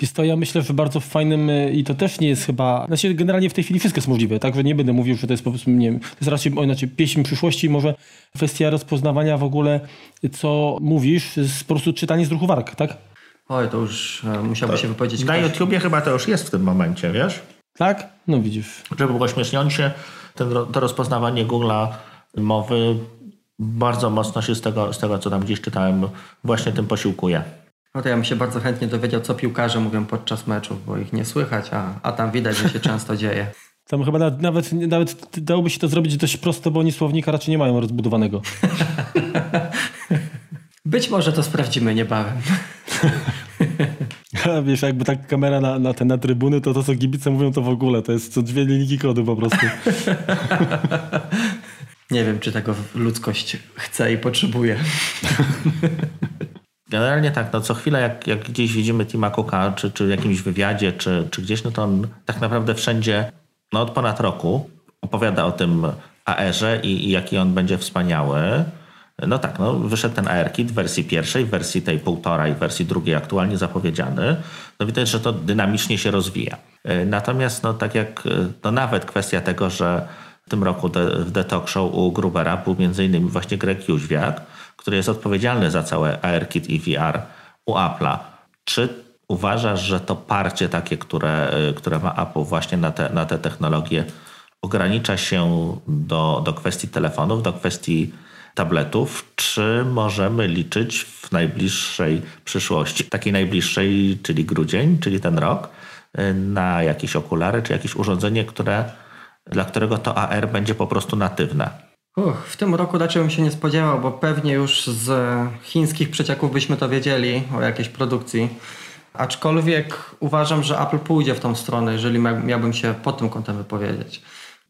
Wiesz to ja myślę, że bardzo fajnym y, i to też nie jest chyba, znaczy generalnie w tej chwili wszystko jest możliwe, tak, że nie będę mówił, że to jest powiedzmy, nie wiem, to jest raczej, o, znaczy pieśń przyszłości, może kwestia rozpoznawania w ogóle, co mówisz, jest po prostu czytanie z ruchu warg, tak? Oj, to już e, musiałby się wypowiedzieć Na ktoś. YouTubie chyba to już jest w tym momencie, wiesz? Tak? No widzisz. Żeby było śmiesznie, się, ten, to rozpoznawanie Google'a mowy bardzo mocno się z tego, z tego, co tam gdzieś czytałem, właśnie tym posiłkuje. No to ja bym się bardzo chętnie dowiedział, co piłkarze mówią podczas meczów, bo ich nie słychać, a, a tam widać, że się <laughs> często dzieje. Tam chyba nawet, nawet, nawet dałoby się to zrobić dość prosto, bo oni słownika raczej nie mają rozbudowanego. <laughs> Być może to sprawdzimy niebawem. <laughs> A wiesz, jakby tak kamera na, na te na trybuny, to to co kibice mówią to w ogóle, to jest co dwie linijki kodu po prostu. Nie wiem, czy tego ludzkość chce i potrzebuje. <laughs> Generalnie tak, no co chwilę jak, jak gdzieś widzimy Tima Cooka, czy, czy w jakimś wywiadzie, czy, czy gdzieś, no to on tak naprawdę wszędzie, no od ponad roku opowiada o tym AR-ze i, i jaki on będzie wspaniały. No tak, no wyszedł ten AR-kit w wersji pierwszej, w wersji tej półtora w wersji drugiej aktualnie zapowiedziany. No widać, że to dynamicznie się rozwija. Natomiast no tak jak, no nawet kwestia tego, że w tym roku w The Talk Show u Grubera był innymi właśnie Greg Jóźwiak, który jest odpowiedzialny za całe ARKit i VR u Apple'a. Czy uważasz, że to parcie takie, które, które ma Apple właśnie na te, na te technologie ogranicza się do, do kwestii telefonów, do kwestii tabletów, czy możemy liczyć w najbliższej przyszłości, takiej najbliższej, czyli grudzień, czyli ten rok, na jakieś okulary, czy jakieś urządzenie, które, dla którego to AR będzie po prostu natywne? Uch, w tym roku raczej bym się nie spodziewał, bo pewnie już z chińskich przecieków byśmy to wiedzieli o jakiejś produkcji. Aczkolwiek uważam, że Apple pójdzie w tą stronę, jeżeli miałbym się pod tym kątem wypowiedzieć.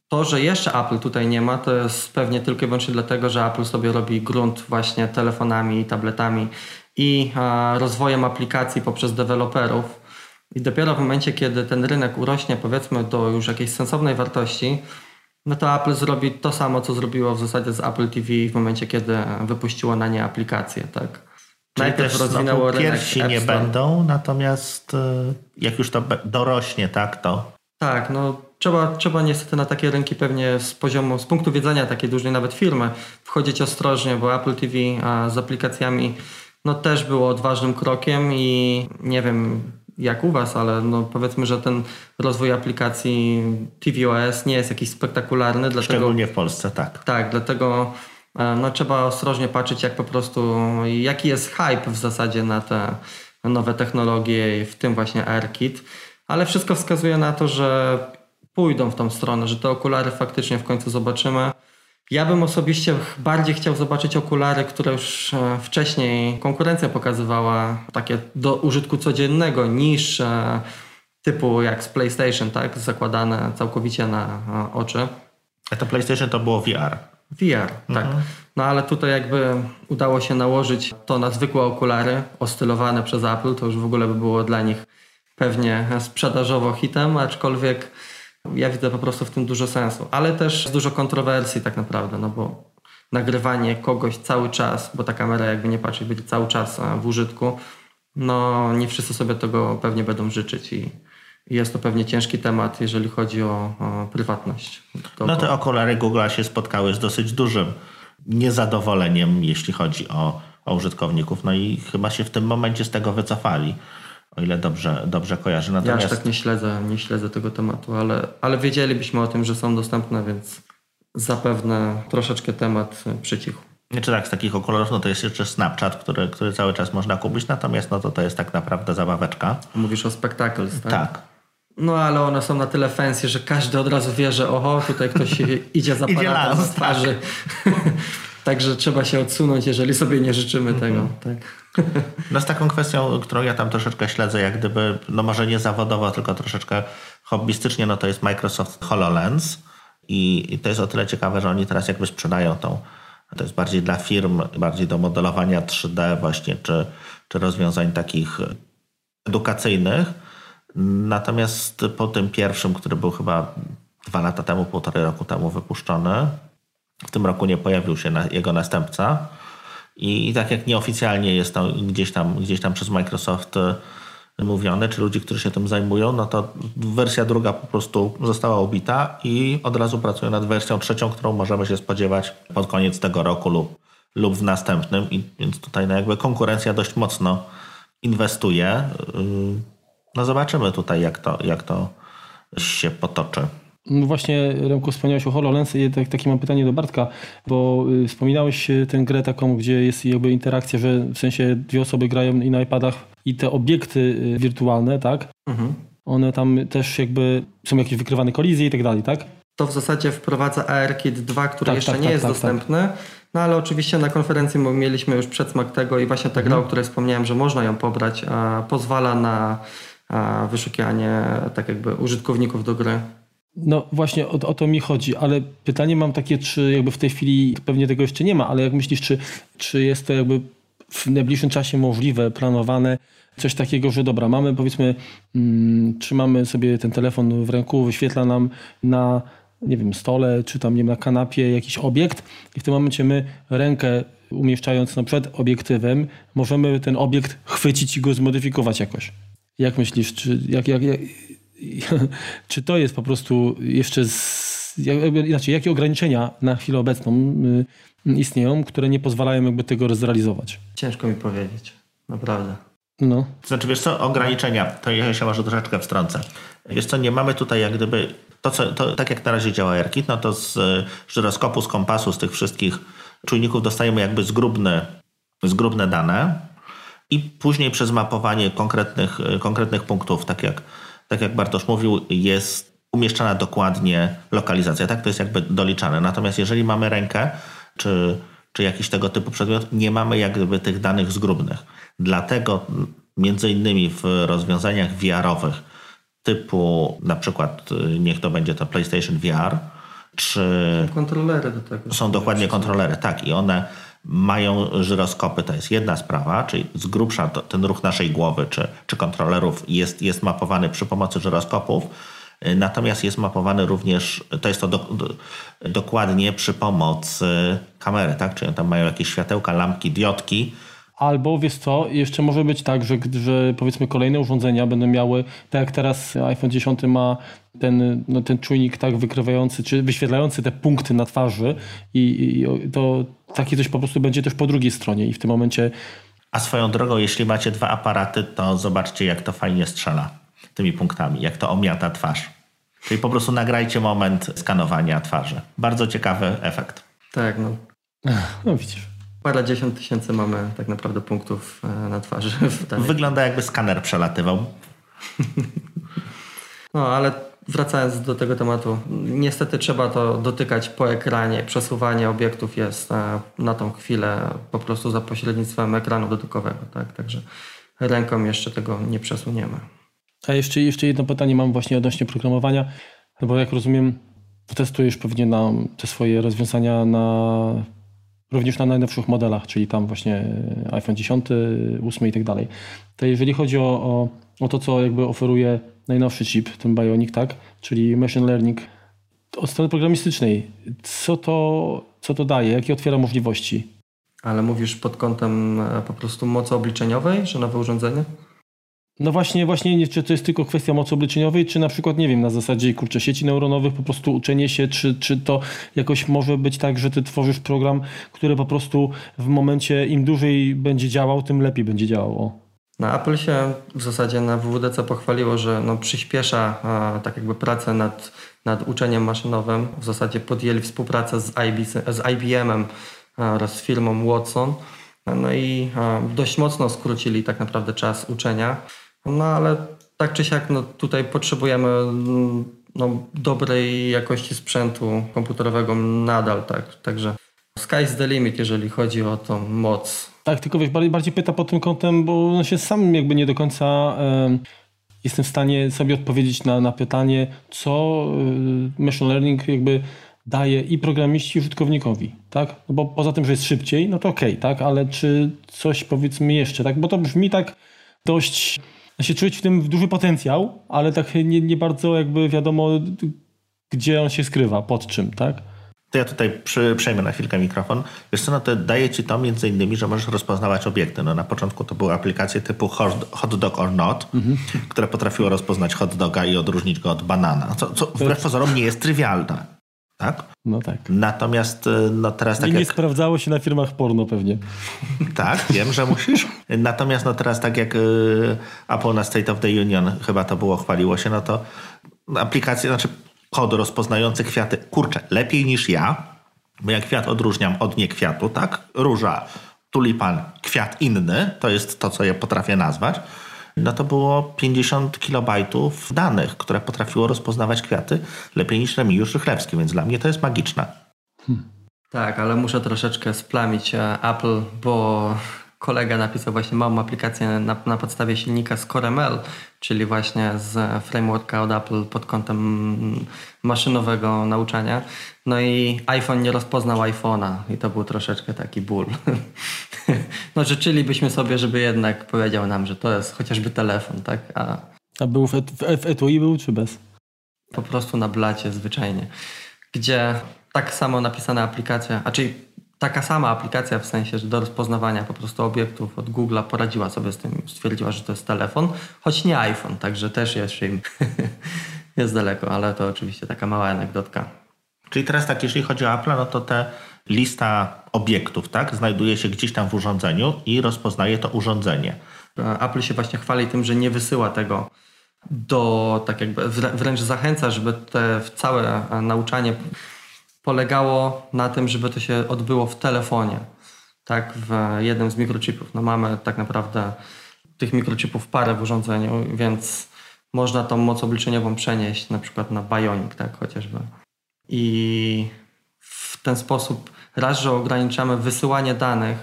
To, że jeszcze Apple tutaj nie ma, to jest pewnie tylko i wyłącznie dlatego, że Apple sobie robi grunt właśnie telefonami i tabletami i rozwojem aplikacji poprzez deweloperów. I dopiero w momencie, kiedy ten rynek urośnie powiedzmy do już jakiejś sensownej wartości, no to Apple zrobi to samo, co zrobiło w zasadzie z Apple TV w momencie, kiedy wypuściło na nie aplikację, tak? Czyli Najpierw też rozwinęło rynek pierwsi nie będą, natomiast jak już to dorośnie, tak, to... Tak, no trzeba, trzeba niestety na takie rynki pewnie z poziomu, z punktu widzenia takiej dużej nawet firmy wchodzić ostrożnie, bo Apple TV z aplikacjami no też było odważnym krokiem i nie wiem jak u Was, ale no powiedzmy, że ten rozwój aplikacji tvOS nie jest jakiś spektakularny. Dlatego, Szczególnie w Polsce, tak. Tak, dlatego no, trzeba ostrożnie patrzeć, jak po prostu, jaki jest hype w zasadzie na te nowe technologie, w tym właśnie AirKit. Ale wszystko wskazuje na to, że pójdą w tą stronę, że te okulary faktycznie w końcu zobaczymy. Ja bym osobiście bardziej chciał zobaczyć okulary, które już e, wcześniej konkurencja pokazywała, takie do użytku codziennego, niż e, typu jak z PlayStation, tak? Zakładane całkowicie na e, oczy. A to PlayStation to było VR. VR, tak. Mhm. No ale tutaj jakby udało się nałożyć to na zwykłe okulary, ostylowane przez Apple, to już w ogóle by było dla nich pewnie sprzedażowo hitem, aczkolwiek ja widzę po prostu w tym dużo sensu, ale też dużo kontrowersji tak naprawdę, no bo nagrywanie kogoś cały czas, bo ta kamera jakby nie patrzeć będzie cały czas w użytku, no nie wszyscy sobie tego pewnie będą życzyć i jest to pewnie ciężki temat, jeżeli chodzi o, o prywatność. To no te okulary Google się spotkały z dosyć dużym niezadowoleniem, jeśli chodzi o, o użytkowników, no i chyba się w tym momencie z tego wycofali o ile dobrze, dobrze kojarzę. Natomiast... Ja aż tak nie śledzę, nie śledzę tego tematu, ale, ale wiedzielibyśmy o tym, że są dostępne, więc zapewne troszeczkę temat przycichł. Czy tak, z takich okularów, no to jest jeszcze Snapchat, który, który cały czas można kupić, natomiast no to to jest tak naprawdę zabaweczka. Mówisz o Spectacles, tak? Tak. No ale one są na tyle fancy, że każdy od razu wie, że oho, tutaj ktoś <laughs> idzie za aparatem z twarzy. Tak. <laughs> Także trzeba się odsunąć, jeżeli sobie nie życzymy mm -hmm. tego. Tak. <laughs> No z taką kwestią, którą ja tam troszeczkę śledzę, jak gdyby, no może nie zawodowo, tylko troszeczkę hobbystycznie, no to jest Microsoft HoloLens i, i to jest o tyle ciekawe, że oni teraz jakby sprzedają tą, to jest bardziej dla firm, bardziej do modelowania 3D właśnie, czy, czy rozwiązań takich edukacyjnych. Natomiast po tym pierwszym, który był chyba dwa lata temu, półtorej roku temu wypuszczony, w tym roku nie pojawił się jego następca. I, tak jak nieoficjalnie jest to gdzieś tam, gdzieś tam przez Microsoft e, mówione, czy ludzi, którzy się tym zajmują, no to wersja druga po prostu została ubita i od razu pracują nad wersją trzecią, którą możemy się spodziewać pod koniec tego roku lub, lub w następnym. I więc tutaj no jakby konkurencja dość mocno inwestuje. Y, no zobaczymy tutaj, jak to, jak to się potoczy. No właśnie, Remko, wspomniałeś o HoloLens i tak, takie mam pytanie do Bartka, bo y, wspominałeś y, tę grę taką, gdzie jest jakby interakcja, że w sensie dwie osoby grają i na iPadach i te obiekty y, wirtualne, tak? Mhm. One tam też jakby są jakieś wykrywane kolizje i tak dalej, tak? To w zasadzie wprowadza ARKit 2, który Tak, jeszcze tak, nie tak, jest tak, dostępny. No ale oczywiście na konferencji my mieliśmy już przedsmak tego i właśnie ta gra, Mhm. o której wspomniałem, że można ją pobrać, pozwala na wyszukiwanie tak jakby użytkowników do gry. No właśnie o, o to mi chodzi, ale pytanie mam takie, czy jakby w tej chwili pewnie tego jeszcze nie ma, ale jak myślisz, czy, czy jest to jakby w najbliższym czasie możliwe, planowane, coś takiego, że dobra, mamy powiedzmy, mm, trzymamy sobie ten telefon w ręku, wyświetla nam na nie wiem, stole, czy tam nie wiem, na kanapie jakiś obiekt i w tym momencie my rękę umieszczając no, przed obiektywem, możemy ten obiekt chwycić i go zmodyfikować jakoś. Jak myślisz, czy, jak, jak, jak, <laughs> czy to jest po prostu jeszcze z, inaczej, jakie ograniczenia na chwilę obecną y, istnieją, które nie pozwalają jakby tego zrealizować? Ciężko mi powiedzieć, naprawdę. No. Znaczy, wiesz co, ograniczenia, to ja się może troszeczkę wstrącę. Wiesz co, nie mamy tutaj jak gdyby, to, co, to tak jak na razie działa AirKit, no to z żyroskopu, z kompasu, z tych wszystkich czujników dostajemy jakby zgrubne, zgrubne dane i później przez mapowanie konkretnych, y, konkretnych punktów, tak jak, tak jak Bartosz mówił, jest umieszczana dokładnie lokalizacja, tak? To jest jakby doliczane. Natomiast jeżeli mamy rękę, czy, czy jakiś tego typu przedmiot, nie mamy jak gdyby tych danych zgrubnych. Dlatego między innymi w rozwiązaniach VR-owych typu na przykład y, niech to będzie to PlayStation VR, czy Kontrolery do tego. są dokładnie kontrolery, tak, i one mają żyroskopy, to jest jedna sprawa, czyli z grubsza to, ten ruch naszej głowy czy, czy kontrolerów jest, jest mapowany przy pomocy żyroskopów, y, natomiast jest mapowany również, to jest to do, do, dokładnie przy pomocy kamery, tak, czyli tam mają jakieś światełka, lampki, diodki, Albo wiesz co, jeszcze może być tak, że, że powiedzmy kolejne urządzenia będą miały, tak jak teraz iPhone 10 ma ten, no, ten czujnik tak wykrywający, czy wyświetlający te punkty na twarzy i, i to takie coś po prostu będzie też po drugiej stronie i w tym momencie A swoją drogą, jeśli macie dwa aparaty, to zobaczcie, jak to fajnie strzela tymi punktami, jak to omiata twarz. Czyli po prostu nagrajcie moment skanowania twarzy. Bardzo ciekawy efekt. Tak, no. no widzisz. Parę dziesiąt tysięcy mamy tak naprawdę punktów e, na twarzy. Wygląda jakby skaner przelatywał. <laughs> No, ale wracając do tego tematu, niestety trzeba to dotykać po ekranie. Przesuwanie obiektów jest na tą chwilę po prostu za pośrednictwem ekranu dotykowego, tak? Także ręką jeszcze tego nie przesuniemy. A jeszcze, jeszcze jedno pytanie mam właśnie odnośnie programowania, no bo jak rozumiem, testujesz pewnie na te swoje rozwiązania na, również na najnowszych modelach, czyli tam właśnie iPhone 10, 8 i tak dalej. To jeżeli chodzi o, o, o to, co jakby oferuje najnowszy chip, ten Bionic, tak, czyli machine learning, od strony programistycznej, co to, co to daje, jakie otwiera możliwości? Ale mówisz pod kątem e, po prostu mocy obliczeniowej, że nowe urządzenie? No właśnie, właśnie nie, czy to jest tylko kwestia mocy obliczeniowej, czy na przykład, nie wiem, na zasadzie kurczę, sieci neuronowych, po prostu uczenie się, czy, czy to jakoś może być tak, że ty tworzysz program, który po prostu w momencie im dłużej będzie działał, tym lepiej będzie działał. No, Apple się w zasadzie na WWDC pochwaliło, że no, przyspiesza tak jakby pracę nad, nad uczeniem maszynowym. W zasadzie podjęli współpracę z, IB, z IBM-em oraz firmą Watson. No i dość mocno skrócili tak naprawdę czas uczenia. No ale tak czy siak no, tutaj potrzebujemy mm, no, dobrej jakości sprzętu komputerowego nadal. Tak. Także sky's the limit, jeżeli chodzi o tą moc Tak, tylko wiesz, bardziej, bardziej pyta pod tym kątem, bo no się sam jakby nie do końca em, jestem w stanie sobie odpowiedzieć na, na pytanie, co y, machine learning jakby daje i programiści, i użytkownikowi, tak? No bo poza tym, że jest szybciej, no to okej, tak? Ale czy coś powiedzmy jeszcze, tak? Bo to brzmi tak dość, się czuć w tym duży potencjał, ale tak nie, nie bardzo jakby wiadomo, gdzie on się skrywa, pod czym, tak? To ja tutaj przy, przejmę na chwilkę mikrofon. Wiesz co, no to daje ci to między innymi, że możesz rozpoznawać obiekty. No na początku to były aplikacje typu hot, dog or not, które potrafiło rozpoznać hot doga i odróżnić go od banana. Co, co wbrew pozorom nie jest trywialne. Tak? No tak. Natomiast y, no teraz tak I nie jak... sprawdzało się na firmach porno pewnie. Tak, wiem, że musisz. Natomiast no teraz tak jak y, Apple na State of the Union chyba to było, chwaliło się, no to aplikacje, znaczy kod rozpoznający kwiaty, kurczę, lepiej niż ja, bo ja kwiat odróżniam od niekwiatu, tak? Róża, tulipan, kwiat inny, to jest to, co ja potrafię nazwać. No to było 50 kilobajtów danych, które potrafiło rozpoznawać kwiaty lepiej niż Remigiusz Rychlewski, więc dla mnie to jest magiczne. Hmm. Tak, ale muszę troszeczkę splamić e, Apple, bo kolega napisał właśnie małą aplikację na, na podstawie silnika z CoreML, czyli właśnie z frameworka od Apple pod kątem maszynowego nauczania. No i iPhone nie rozpoznał iPhone'a i to był troszeczkę taki ból. <laughs> no życzylibyśmy sobie, żeby jednak powiedział nam, że to jest chociażby telefon, tak? A, A był w, w, w etui był czy bez? Po prostu na blacie zwyczajnie. Gdzie tak samo napisana aplikacja, a czyli taka sama aplikacja w sensie, że do rozpoznawania po prostu obiektów od Google'a poradziła sobie z tym, stwierdziła, że to jest telefon, choć nie iPhone, także też jeszcze im <laughs> jest daleko, ale to oczywiście taka mała anegdotka. Czyli teraz tak, jeżeli chodzi o Apple, no to te lista obiektów, tak, znajduje się gdzieś tam w urządzeniu i rozpoznaje to urządzenie. Apple się właśnie chwali tym, że nie wysyła tego do, tak jakby wręcz zachęca, żeby te całe nauczanie polegało na tym, żeby to się odbyło w telefonie, tak, w jednym z mikrochipów. No mamy tak naprawdę tych mikrochipów parę w urządzeniu, więc można tą moc obliczeniową przenieść na przykład na Bionic, tak, chociażby. I w ten sposób raz, że ograniczamy wysyłanie danych,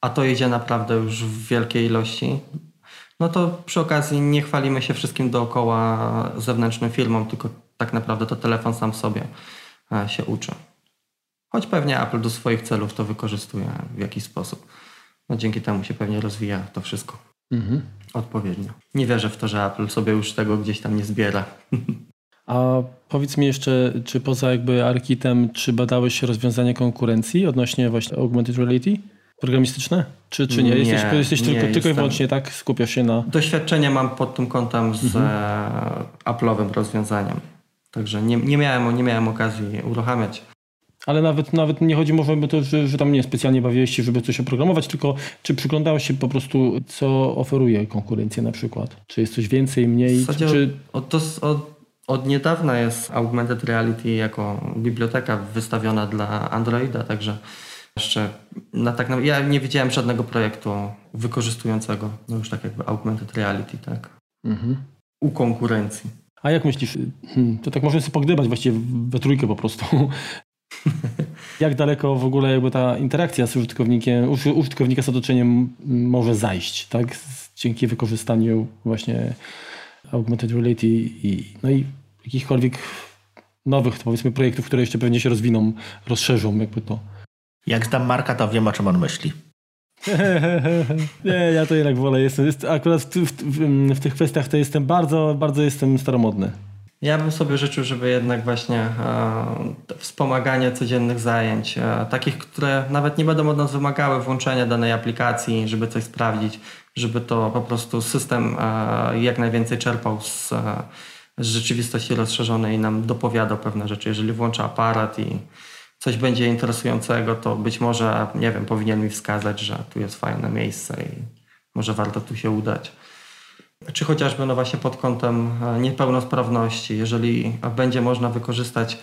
a to idzie naprawdę już w wielkiej ilości, no to przy okazji nie chwalimy się wszystkim dookoła zewnętrznym firmom, tylko tak naprawdę to telefon sam sobie się uczy. Choć pewnie Apple do swoich celów to wykorzystuje w jakiś sposób. No dzięki temu się pewnie rozwija to wszystko mhm. odpowiednio. Nie wierzę w to, że Apple sobie już tego gdzieś tam nie zbiera. <laughs> A powiedz mi jeszcze, czy poza jakby Arkitem, czy badałeś rozwiązania konkurencji odnośnie właśnie augmented reality? Programistyczne? Czy, czy nie? nie jesteś, jesteś nie, tylko, tylko i wyłącznie tak skupiasz się na... Doświadczenie mam pod tym kątem z mhm. E, Apple'owym rozwiązaniem. Także nie, nie, miałem, nie miałem okazji uruchamiać. Ale nawet, nawet nie chodzi może o to, że, że tam nie specjalnie bawiłeś się, żeby coś oprogramować, tylko czy przyglądałeś się po prostu, co oferuje konkurencja na przykład? Czy jest coś więcej, mniej? W zasadzie czy... od, to, od, od niedawna jest Augmented Reality jako biblioteka wystawiona dla Androida, także jeszcze na tak na, ja nie widziałem żadnego projektu wykorzystującego no już tak jakby Augmented Reality, tak? Mhm. U konkurencji. A jak myślisz, hmm, to tak możemy sobie pogdybać właściwie we trójkę po prostu. <laughs> jak daleko w ogóle jakby ta interakcja z użytkownikiem, użytkownika z otoczeniem może zajść, tak? Dzięki wykorzystaniu właśnie augmented reality i, no i jakichkolwiek nowych, powiedzmy, projektów, które jeszcze pewnie się rozwiną, rozszerzą jakby to. Jak znam Marka, to wiem, o czym on myśli. <laughs> nie, ja to jednak wolę. Jestem, jest, akurat w, w, w, w, tych kwestiach to jestem bardzo, bardzo jestem staromodny. Ja bym sobie życzył, żeby jednak właśnie e, wspomaganie codziennych zajęć, e, takich, które nawet nie będą od nas wymagały włączenia danej aplikacji, żeby coś sprawdzić, żeby to po prostu system e, jak najwięcej czerpał z, e, z rzeczywistości rozszerzonej i nam dopowiadał pewne rzeczy. Jeżeli włącza aparat i coś będzie interesującego, to być może, nie wiem, powinien mi wskazać, że tu jest fajne miejsce i może warto tu się udać. Czy chociażby no właśnie pod kątem e, niepełnosprawności, jeżeli będzie można wykorzystać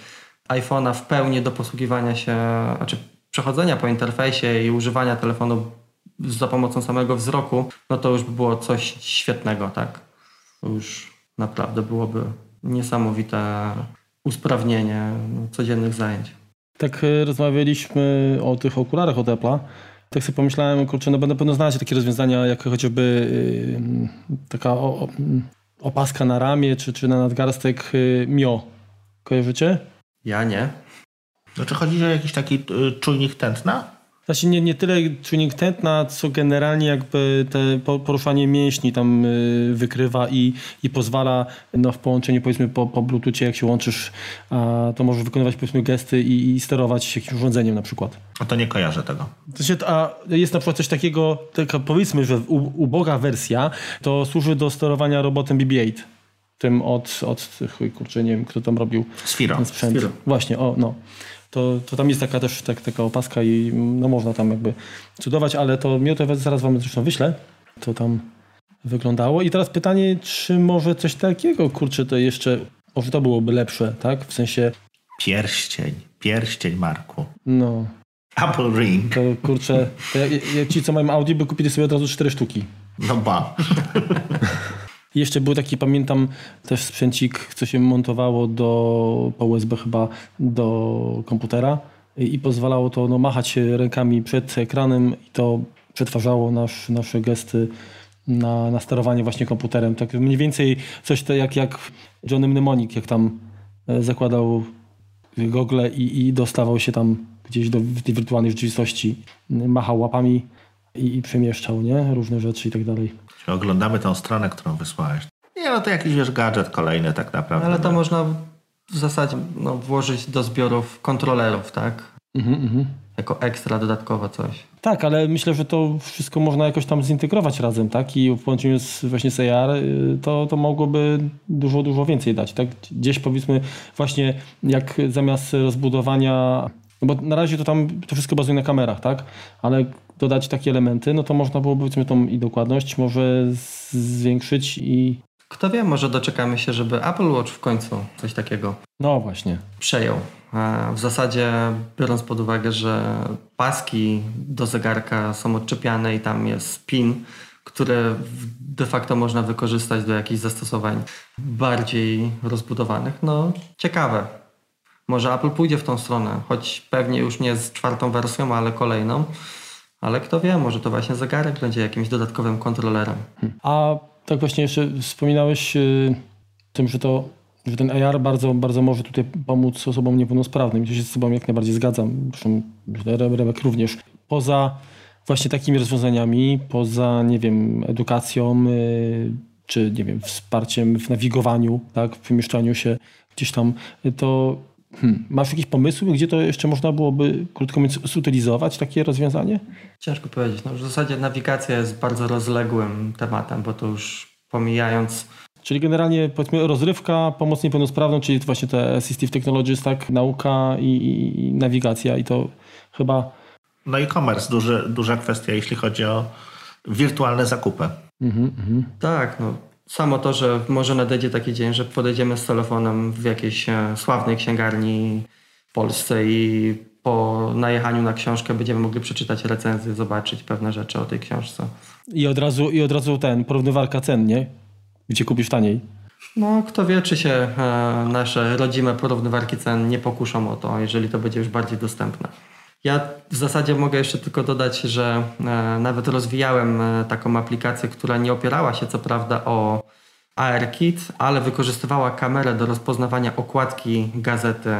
iPhone'a w pełni do posługiwania się, znaczy przechodzenia po interfejsie i używania telefonu za pomocą samego wzroku, no to już by było coś świetnego, tak? To już naprawdę byłoby niesamowite usprawnienie codziennych zajęć tak e, rozmawialiśmy o tych okularach od Apple'a, tak sobie pomyślałem, kurczę, no będę pewno znać takie rozwiązania, jak chociażby yy, taka opaska na ramię, czy, czy na nadgarstek yy, Mio. Kojarzycie? Ja nie. Znaczy chodzi o jakiś taki czujnik tętna? Znaczy nie, nie tyle czujnik tętna, co generalnie jakby te poruszanie mięśni tam y, wykrywa i, i pozwala no, w połączeniu powiedzmy po, po bluetoothie, jak się łączysz, a, to możesz wykonywać powiedzmy gesty i, i sterować jakimś urządzeniem na przykład. A to nie kojarzę tego. Znaczy, a jest na przykład coś takiego, taka, powiedzmy, że uboga wersja, to służy do sterowania robotem BB-8 tym od, od kurczę, nie wiem, kto tam robił Sfiro. ten sprzęt. Sfiro. Właśnie, o, no to, to tam jest taka też tak, taka opaska i no można tam jakby cudować, ale to miotę zaraz wam zresztą wyślę. To tam wyglądało. I teraz pytanie, czy może coś takiego, kurczę, to jeszcze Może to byłoby lepsze, tak? W sensie, Pierścień, pierścień Marku. no, Apple Ring. to kurczę, to ja, ja, ci co mają Audi by kupili sobie od razu cztery sztuki. No ba. <laughs> Jeszcze był taki, pamiętam, też sprzęcik, co się montowało do, po USB chyba do komputera i, i pozwalało to no, machać się rękami przed ekranem i to przetwarzało nasz, nasze gesty na, na sterowanie właśnie komputerem. Tak mniej więcej coś to jak, jak Johnny Mnemonic, jak tam e, zakładał gogle i, i dostawał się tam gdzieś do tej wirtualnej rzeczywistości, machał łapami i, i przemieszczał, nie? Różne rzeczy i tak dalej. Oglądamy tą stronę, którą wysłałeś. Nie, no to jakiś wiesz, gadżet kolejny tak naprawdę. Ale to można w zasadzie no, włożyć do zbiorów kontrolerów, tak? Mhm, mhm. Jako ekstra dodatkowo coś. Tak, ale myślę, że to wszystko można jakoś tam zintegrować razem, tak? I w połączeniu z, właśnie z AR y, to, to mogłoby dużo, dużo więcej dać, tak? Gdzieś powiedzmy właśnie jak zamiast rozbudowania, no bo na razie to tam to wszystko bazuje na kamerach, tak? Ale dodać takie elementy, no to można byłoby powiedzmy tą i dokładność może zwiększyć i Kto wie, może doczekamy się, żeby Apple Watch w końcu coś takiego no właśnie. przejął. E, W zasadzie, biorąc pod uwagę, że paski do zegarka są odczepiane i tam jest pin, który w- de facto można wykorzystać do jakichś zastosowań bardziej rozbudowanych, no ciekawe. Może Apple pójdzie w tą stronę, choć pewnie już nie z czwartą wersją, ale kolejną. Ale kto wie, może to właśnie zegarek będzie jakimś dodatkowym kontrolerem. A tak właśnie jeszcze wspominałeś y, tym, że to że ten AR bardzo, bardzo może tutaj pomóc osobom niepełnosprawnym. Ja się z Tobą jak najbardziej zgadzam. Zresztą Rebek również. Poza właśnie takimi rozwiązaniami, poza, nie wiem, edukacją, y, czy, nie wiem, wsparciem w nawigowaniu, tak, w przemieszczaniu się gdzieś tam, y, to hmm, masz jakieś pomysły, gdzie to jeszcze można byłoby, krótko mówiąc, zutylizować takie rozwiązanie? Ciężko powiedzieć. No, w zasadzie nawigacja jest bardzo rozległym tematem, bo to już pomijając Czyli generalnie powiedzmy rozrywka, pomoc niepełnosprawną, czyli właśnie te assistive technologies, tak, nauka i, i, nawigacja i to chyba No e-commerce, duży, duża kwestia, jeśli chodzi o wirtualne zakupy. Tak, no. Samo to, że może nadejdzie taki dzień, że podejdziemy z telefonem w jakiejś e, sławnej księgarni w Polsce i po najechaniu na książkę będziemy mogli przeczytać recenzję, zobaczyć pewne rzeczy o tej książce. i od razu, i od razu ten, porównywarka cen, nie? Gdzie kupisz taniej. No, kto wie, czy się e, nasze rodzime porównywarki cen nie pokuszą o to, jeżeli to będzie już bardziej dostępne. Ja w zasadzie mogę jeszcze tylko dodać, że e, nawet rozwijałem e, taką aplikację, która nie opierała się co prawda o ARKit, ale wykorzystywała kamerę do rozpoznawania okładki gazety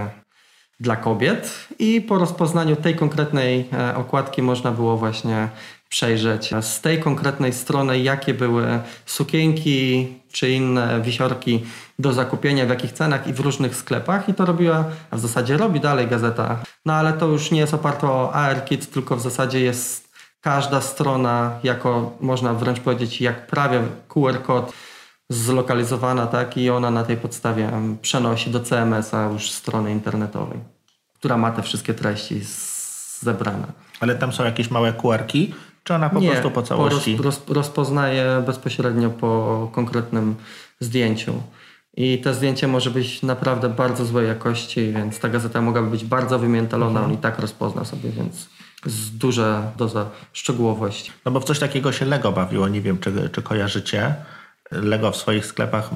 dla kobiet i po rozpoznaniu tej konkretnej e, okładki można było właśnie przejrzeć z tej konkretnej strony, jakie były sukienki czy inne wisiorki do zakupienia, w jakich cenach i w różnych sklepach i to robiła, a w zasadzie robi dalej gazeta. No ale to już nie jest oparte o ARKit, tylko w zasadzie jest każda strona jako, można wręcz powiedzieć, jak prawie QR kod zlokalizowana, tak, i ona na tej podstawie przenosi do CMS-a już strony internetowej, która ma te wszystkie treści zebrane. Ale tam są jakieś małe QR-ki, czy ona po prostu po całości? roz, roz, rozpoznaje bezpośrednio po konkretnym zdjęciu. I to zdjęcie może być naprawdę bardzo złej jakości, więc ta gazeta mogłaby być bardzo wymiętalona, Mhm. on i tak rozpozna sobie, więc jest duża doza szczegółowości. No bo w coś takiego się Lego bawiło, nie wiem czy, czy kojarzycie. Lego w swoich sklepach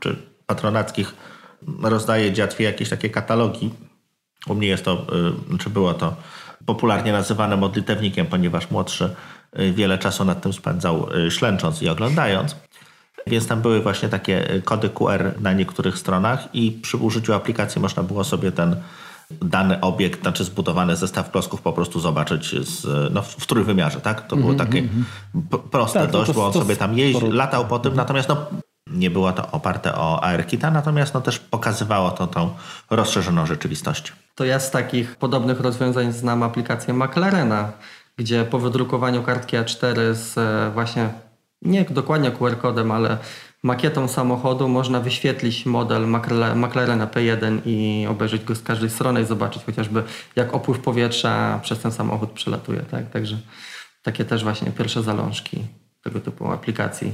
czy patronackich rozdaje dziatwie jakieś takie katalogi. U mnie jest to, y, czy było to popularnie nazywane modlitewnikiem, ponieważ młodszy y, wiele czasu nad tym spędzał y, ślęcząc i oglądając. Więc tam były właśnie takie y, kody QR na niektórych stronach i przy użyciu aplikacji można było sobie ten dany obiekt, znaczy zbudowany zestaw klocków po prostu zobaczyć z, no, w trójwymiarze, tak? To było takie p- proste Tak, to- dość, to- bo on to sobie tam jeździł, latał po tym, natomiast no, nie było to oparte o ARKita, natomiast no, też pokazywało to tą rozszerzoną rzeczywistość. To ja z takich podobnych rozwiązań znam aplikację McLarena, gdzie po wydrukowaniu kartki A4 z e, właśnie nie dokładnie QR-kodem, ale makietą samochodu można wyświetlić model McLarena P1 i obejrzeć go z każdej strony i zobaczyć chociażby jak opływ powietrza przez ten samochód przelatuje. Tak? Także takie też właśnie pierwsze zalążki tego typu aplikacji.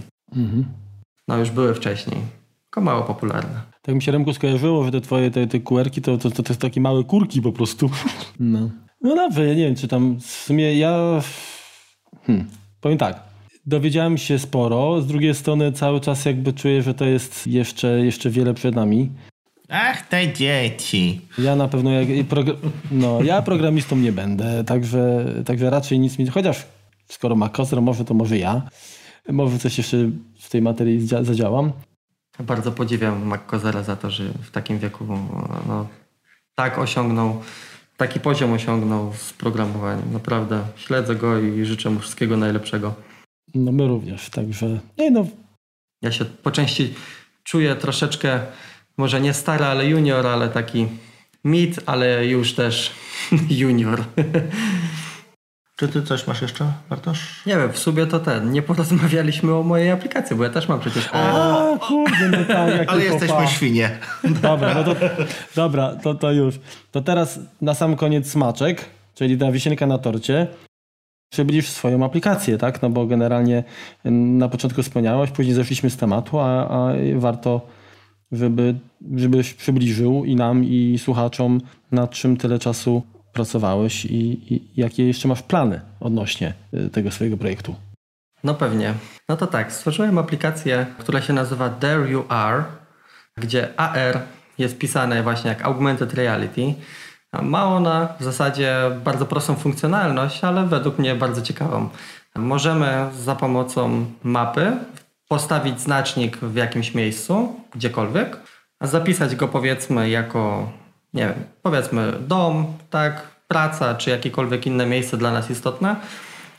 No już były wcześniej. tylko mało popularne. Tak mi się Remku skojarzyło, że te twoje te, te QR-ki to, to, to, to takie małe kurki po prostu. No. No dobrze, ja nie wiem, czy tam w sumie ja... Hmm, powiem tak. Dowiedziałem się sporo, z drugiej strony cały czas jakby czuję, że to jest jeszcze, jeszcze wiele przed nami. Ach, te dzieci. Ja na pewno, jak, progr- no, ja programistą nie będę, także, także raczej nic mi, chociaż skoro ma Kozro, może to może ja, może coś jeszcze w tej materii zadziałam. Bardzo podziwiam McCozera za to, że w takim wieku no, tak osiągnął, taki poziom osiągnął z programowaniem. Naprawdę śledzę go i życzę mu wszystkiego najlepszego. No my również, także nie no, Ja się po części czuję troszeczkę, może nie stary, ale junior, ale taki mid, ale już też <laughs> junior. Czy ty coś masz jeszcze, Bartosz? Nie wiem, w sumie to ten, nie porozmawialiśmy o mojej aplikacji, bo ja też mam przecież... A, kurde, no tak, jak Ale jesteśmy pa. świnie. Dobra, no to, dobra, to, to już. To teraz na sam koniec smaczek, czyli ta wisienka na torcie. Przybliż swoją aplikację, tak? No bo generalnie na początku wspomniałeś, później zeszliśmy z tematu, a, a warto, żeby, żebyś przybliżył i nam, i słuchaczom, nad czym tyle czasu pracowałeś i, i jakie jeszcze masz plany odnośnie y, tego swojego projektu. No pewnie. No to tak, stworzyłem aplikację, która się nazywa There You Are, gdzie AR jest pisane właśnie jak Augmented Reality. Ma ona w zasadzie bardzo prostą funkcjonalność, ale według mnie bardzo ciekawą. Możemy za pomocą mapy postawić znacznik w jakimś miejscu, gdziekolwiek, a zapisać go powiedzmy jako, nie wiem, powiedzmy dom, tak, praca czy jakiekolwiek inne miejsce dla nas istotne.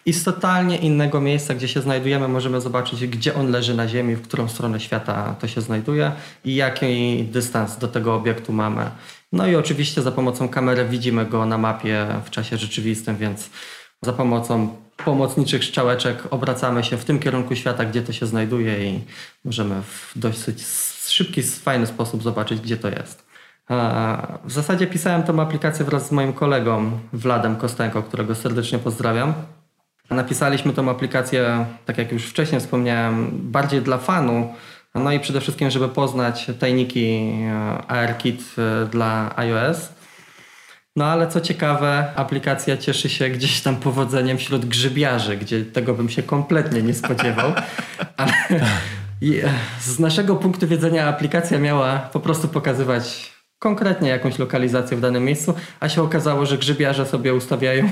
I z totalnie innego miejsca, gdzie się znajdujemy, możemy zobaczyć, gdzie on leży na Ziemi, w którą stronę świata to się znajduje i jaki dystans do tego obiektu mamy. No i oczywiście za pomocą kamery widzimy go na mapie w czasie rzeczywistym, więc za pomocą pomocniczych strzałeczek obracamy się w tym kierunku świata, gdzie to się znajduje i możemy w dosyć szybki, fajny sposób zobaczyć, gdzie to jest. W zasadzie pisałem tę aplikację wraz z moim kolegą Wladem Kostenko, którego serdecznie pozdrawiam. Napisaliśmy tą aplikację, tak jak już wcześniej wspomniałem, bardziej dla fanu, no i przede wszystkim, żeby poznać tajniki e, ARKit e, dla iOS. No ale co ciekawe, aplikacja cieszy się gdzieś tam powodzeniem wśród grzybiarzy, gdzie tego bym się kompletnie nie spodziewał. <laughs> Ale e, z naszego punktu widzenia aplikacja miała po prostu pokazywać konkretnie jakąś lokalizację w danym miejscu, a się okazało, że grzybiarze sobie ustawiają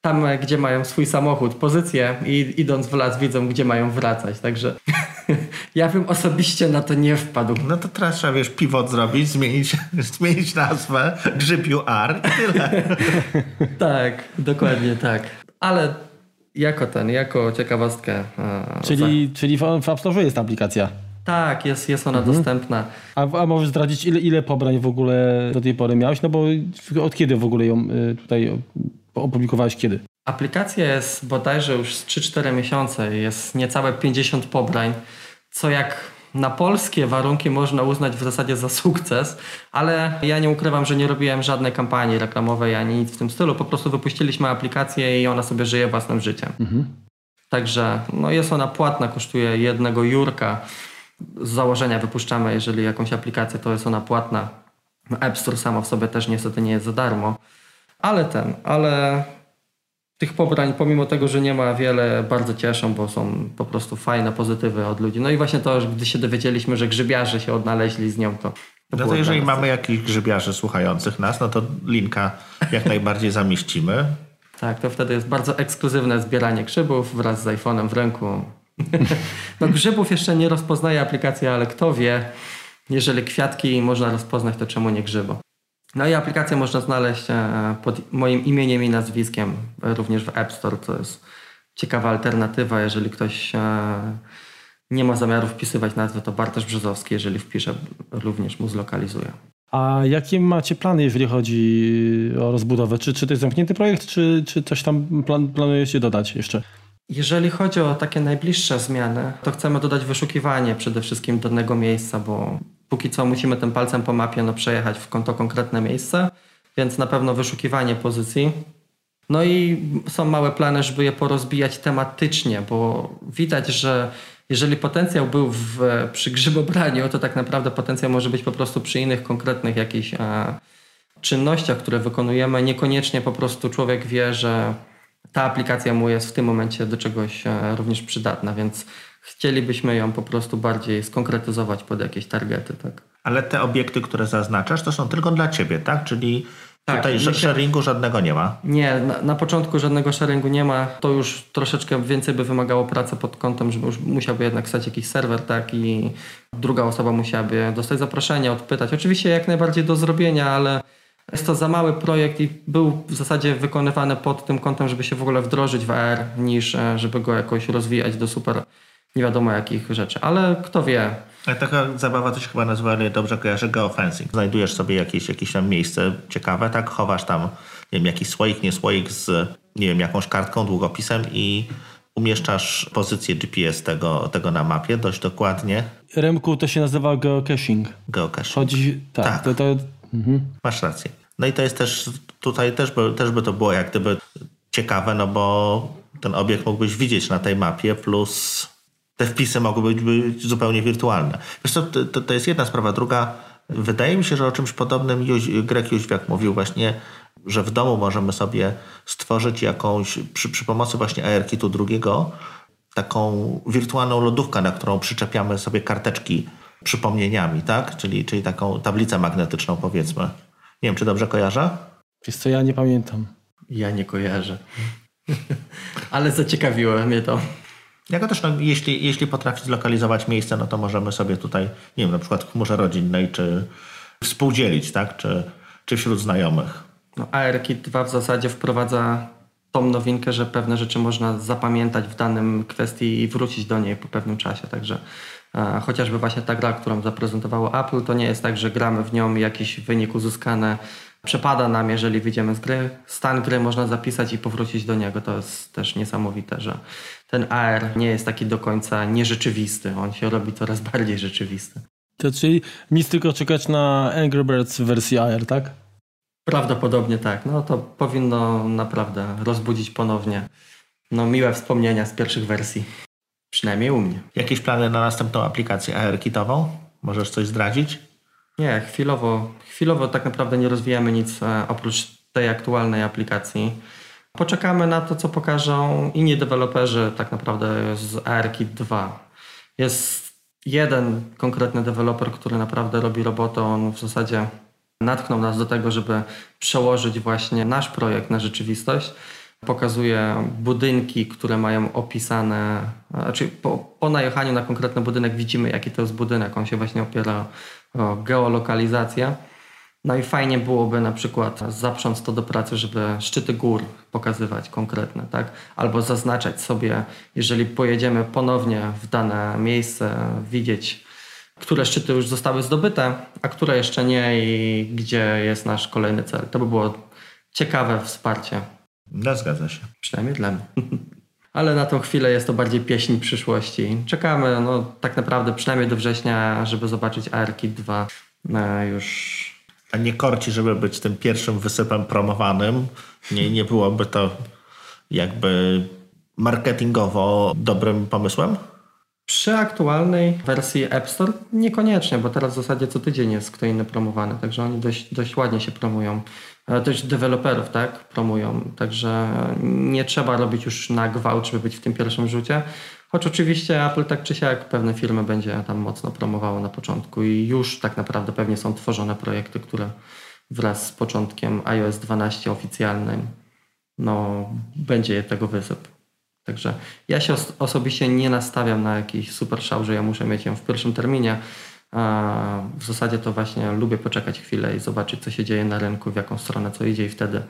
tam, gdzie mają swój samochód, pozycję i idąc w las widzą, gdzie mają wracać. Także <laughs> ja bym osobiście na to nie wpadł. No to teraz trzeba, wiesz, pivot zrobić, zmienić, <laughs> zmienić nazwę, grzyb UR i tyle. <laughs> Tak, dokładnie tak. Ale jako ten, jako ciekawostkę. e, Czyli, czyli w, w App Store jest ta aplikacja. Tak, jest, jest ona dostępna. A, a możesz zdradzić, ile, ile pobrań w ogóle do tej pory miałeś? No bo od kiedy w ogóle ją y, tutaj opublikowałeś? Kiedy? Aplikacja jest bodajże już z 3-4 miesiące, jest niecałe 50 pobrań, co jak na polskie warunki można uznać w zasadzie za sukces, ale ja nie ukrywam, że nie robiłem żadnej kampanii reklamowej ani nic w tym stylu, po prostu wypuściliśmy aplikację i ona sobie żyje własnym życiem. Także no jest ona płatna, kosztuje jednego jurka. Z założenia wypuszczamy, jeżeli jakąś aplikację, to jest ona płatna. App Store sama w sobie też niestety nie jest za darmo. Ale ten, ale tych pobrań, pomimo tego, że nie ma wiele, bardzo cieszą, bo są po prostu fajne pozytywy od ludzi. No i właśnie to, że gdy się dowiedzieliśmy, że grzybiarze się odnaleźli z nią, to. to No to jeżeli nas mamy jakichś grzybiarzy słuchających nas, no to linka jak najbardziej zamieścimy. Tak, to wtedy jest bardzo ekskluzywne zbieranie grzybów wraz z iPhone'em w ręku. <laughs> No grzybów jeszcze nie rozpoznaje aplikacja, ale kto wie, jeżeli kwiatki można rozpoznać, to czemu nie grzybo? No i aplikację można znaleźć e, pod moim imieniem i nazwiskiem, e, również w App Store, co jest ciekawa alternatywa, jeżeli ktoś e, nie ma zamiaru wpisywać nazwy, to Bartosz Brzozowski, jeżeli wpisze, również mu zlokalizuje. A jakie macie plany, jeżeli chodzi o rozbudowę? Czy, czy to jest zamknięty projekt, czy, czy coś tam plan, planujecie dodać jeszcze? Jeżeli chodzi o takie najbliższe zmiany, to chcemy dodać wyszukiwanie przede wszystkim danego miejsca, bo póki co musimy tym palcem po mapie no, przejechać w to konkretne miejsce, więc na pewno wyszukiwanie pozycji. No i są małe plany, żeby je porozbijać tematycznie, bo widać, że jeżeli potencjał był w, przy grzybobraniu, to tak naprawdę potencjał może być po prostu przy innych konkretnych jakichś e, czynnościach, które wykonujemy. Niekoniecznie po prostu człowiek wie, że ta aplikacja mu jest w tym momencie do czegoś e, również przydatna, więc chcielibyśmy ją po prostu bardziej skonkretyzować pod jakieś targety. Tak? Ale te obiekty, które zaznaczasz, to są tylko dla ciebie, tak? Czyli Tak, tutaj myślę- sharingu żadnego nie ma. Nie, na, na początku żadnego sharingu nie ma. To już troszeczkę więcej by wymagało pracy pod kątem, że już musiałby jednak stać jakiś serwer, tak? I druga osoba musiałaby dostać zaproszenie, odpytać. Oczywiście jak najbardziej do zrobienia, ale jest to za mały projekt i był w zasadzie wykonywany pod tym kątem, żeby się w ogóle wdrożyć w AR, niż e, żeby go jakoś rozwijać do super nie wiadomo jakich rzeczy. Ale kto wie, Ale taka zabawa to się chyba nazywa, ale dobrze kojarzę, geofencing. Znajdujesz sobie jakieś, jakieś tam miejsce ciekawe, tak? Chowasz tam, nie wiem, jakiś słoik, nie słoik z, nie wiem, jakąś kartką, długopisem i umieszczasz pozycję GPS tego, tego na mapie dość dokładnie. Remku to się nazywa geocaching. Geocache. Chodzi, tak, Tak. To, to, mhm. Masz rację. No i to jest też, tutaj też by, też by to było jak gdyby ciekawe, no bo ten obiekt mógłbyś widzieć na tej mapie, plus te wpisy mogły być, zupełnie wirtualne. Wiesz co, to, to jest jedna sprawa. Druga, wydaje mi się, że o czymś podobnym Jóź, Greg Jóźwiak mówił właśnie, że w domu możemy sobie stworzyć jakąś, przy, przy pomocy właśnie ARKitu drugiego, taką wirtualną lodówkę, na którą przyczepiamy sobie karteczki przypomnieniami, tak? Czyli, czyli taką tablicę magnetyczną powiedzmy. Nie wiem, czy dobrze kojarzę? Wiesz co, ja nie pamiętam. ja nie kojarzę. <laughs> Ale zaciekawiło mnie to. Jako też, no, jeśli, jeśli potrafi zlokalizować miejsce, no to możemy sobie tutaj, nie wiem, na przykład w chmurze rodzinnej, czy współdzielić, tak? Czy, czy wśród znajomych. No, ARKit 2 w zasadzie wprowadza tą nowinkę, że pewne rzeczy można zapamiętać w danym kwestii i wrócić do niej po pewnym czasie. Także chociażby właśnie ta gra, którą zaprezentowało Apple, to nie jest tak, że gramy w nią i jakiś wynik uzyskany przepada nam, jeżeli wyjdziemy z gry. Stan gry można zapisać i powrócić do niego. To jest też niesamowite, że ten AR nie jest taki do końca nierzeczywisty. On się robi coraz <laughs> bardziej rzeczywisty. To czyli nic tylko czekać na Angry Birds w wersji AR, tak? Prawdopodobnie tak. No to powinno naprawdę rozbudzić ponownie no, miłe wspomnienia z pierwszych wersji. Przynajmniej u mnie. Jakieś plany na następną aplikację AR-kitową? Możesz coś zdradzić? Nie, chwilowo, chwilowo tak naprawdę nie rozwijamy nic e, oprócz tej aktualnej aplikacji. Poczekamy na to, co pokażą inni deweloperzy tak naprawdę z ARKit 2. Jest jeden konkretny deweloper, który naprawdę robi robotę. On w zasadzie natchnął nas do tego, żeby przełożyć właśnie nasz projekt na rzeczywistość. Pokazuje budynki, które mają opisane, znaczy po, po najechaniu na konkretny budynek widzimy, jaki to jest budynek. On się właśnie opiera o geolokalizację. No i fajnie byłoby na przykład zaprząc to do pracy, żeby szczyty gór pokazywać konkretne, tak? Albo zaznaczać sobie, jeżeli pojedziemy ponownie w dane miejsce, widzieć, które szczyty już zostały zdobyte, a które jeszcze nie i gdzie jest nasz kolejny cel. To by było ciekawe wsparcie, No, zgadza się. przynajmniej dla mnie. <laughs> Ale na tą chwilę jest to bardziej pieśń przyszłości. Czekamy no, tak naprawdę przynajmniej do września, żeby zobaczyć ARKit 2 e, już A nie korci, żeby być tym pierwszym wysypem promowanym. Nie, nie byłoby to jakby marketingowo dobrym pomysłem? Przy aktualnej wersji App Store niekoniecznie, bo teraz w zasadzie co tydzień jest kto inny promowany, także oni dość, dość ładnie się promują. Też deweloperów tak promują, także nie trzeba robić już na gwałt, żeby być w tym pierwszym rzucie. Choć oczywiście Apple tak czy siak pewne firmy będzie tam mocno promowało na początku i już tak naprawdę pewnie są tworzone projekty, które wraz z początkiem iOS 12 oficjalnym no, będzie tego wysyp. Także ja się os- osobiście nie nastawiam na jakiś super szał, że ja muszę mieć ją w pierwszym terminie. A w zasadzie to właśnie lubię poczekać chwilę i zobaczyć, co się dzieje na rynku, w jaką stronę co idzie i wtedy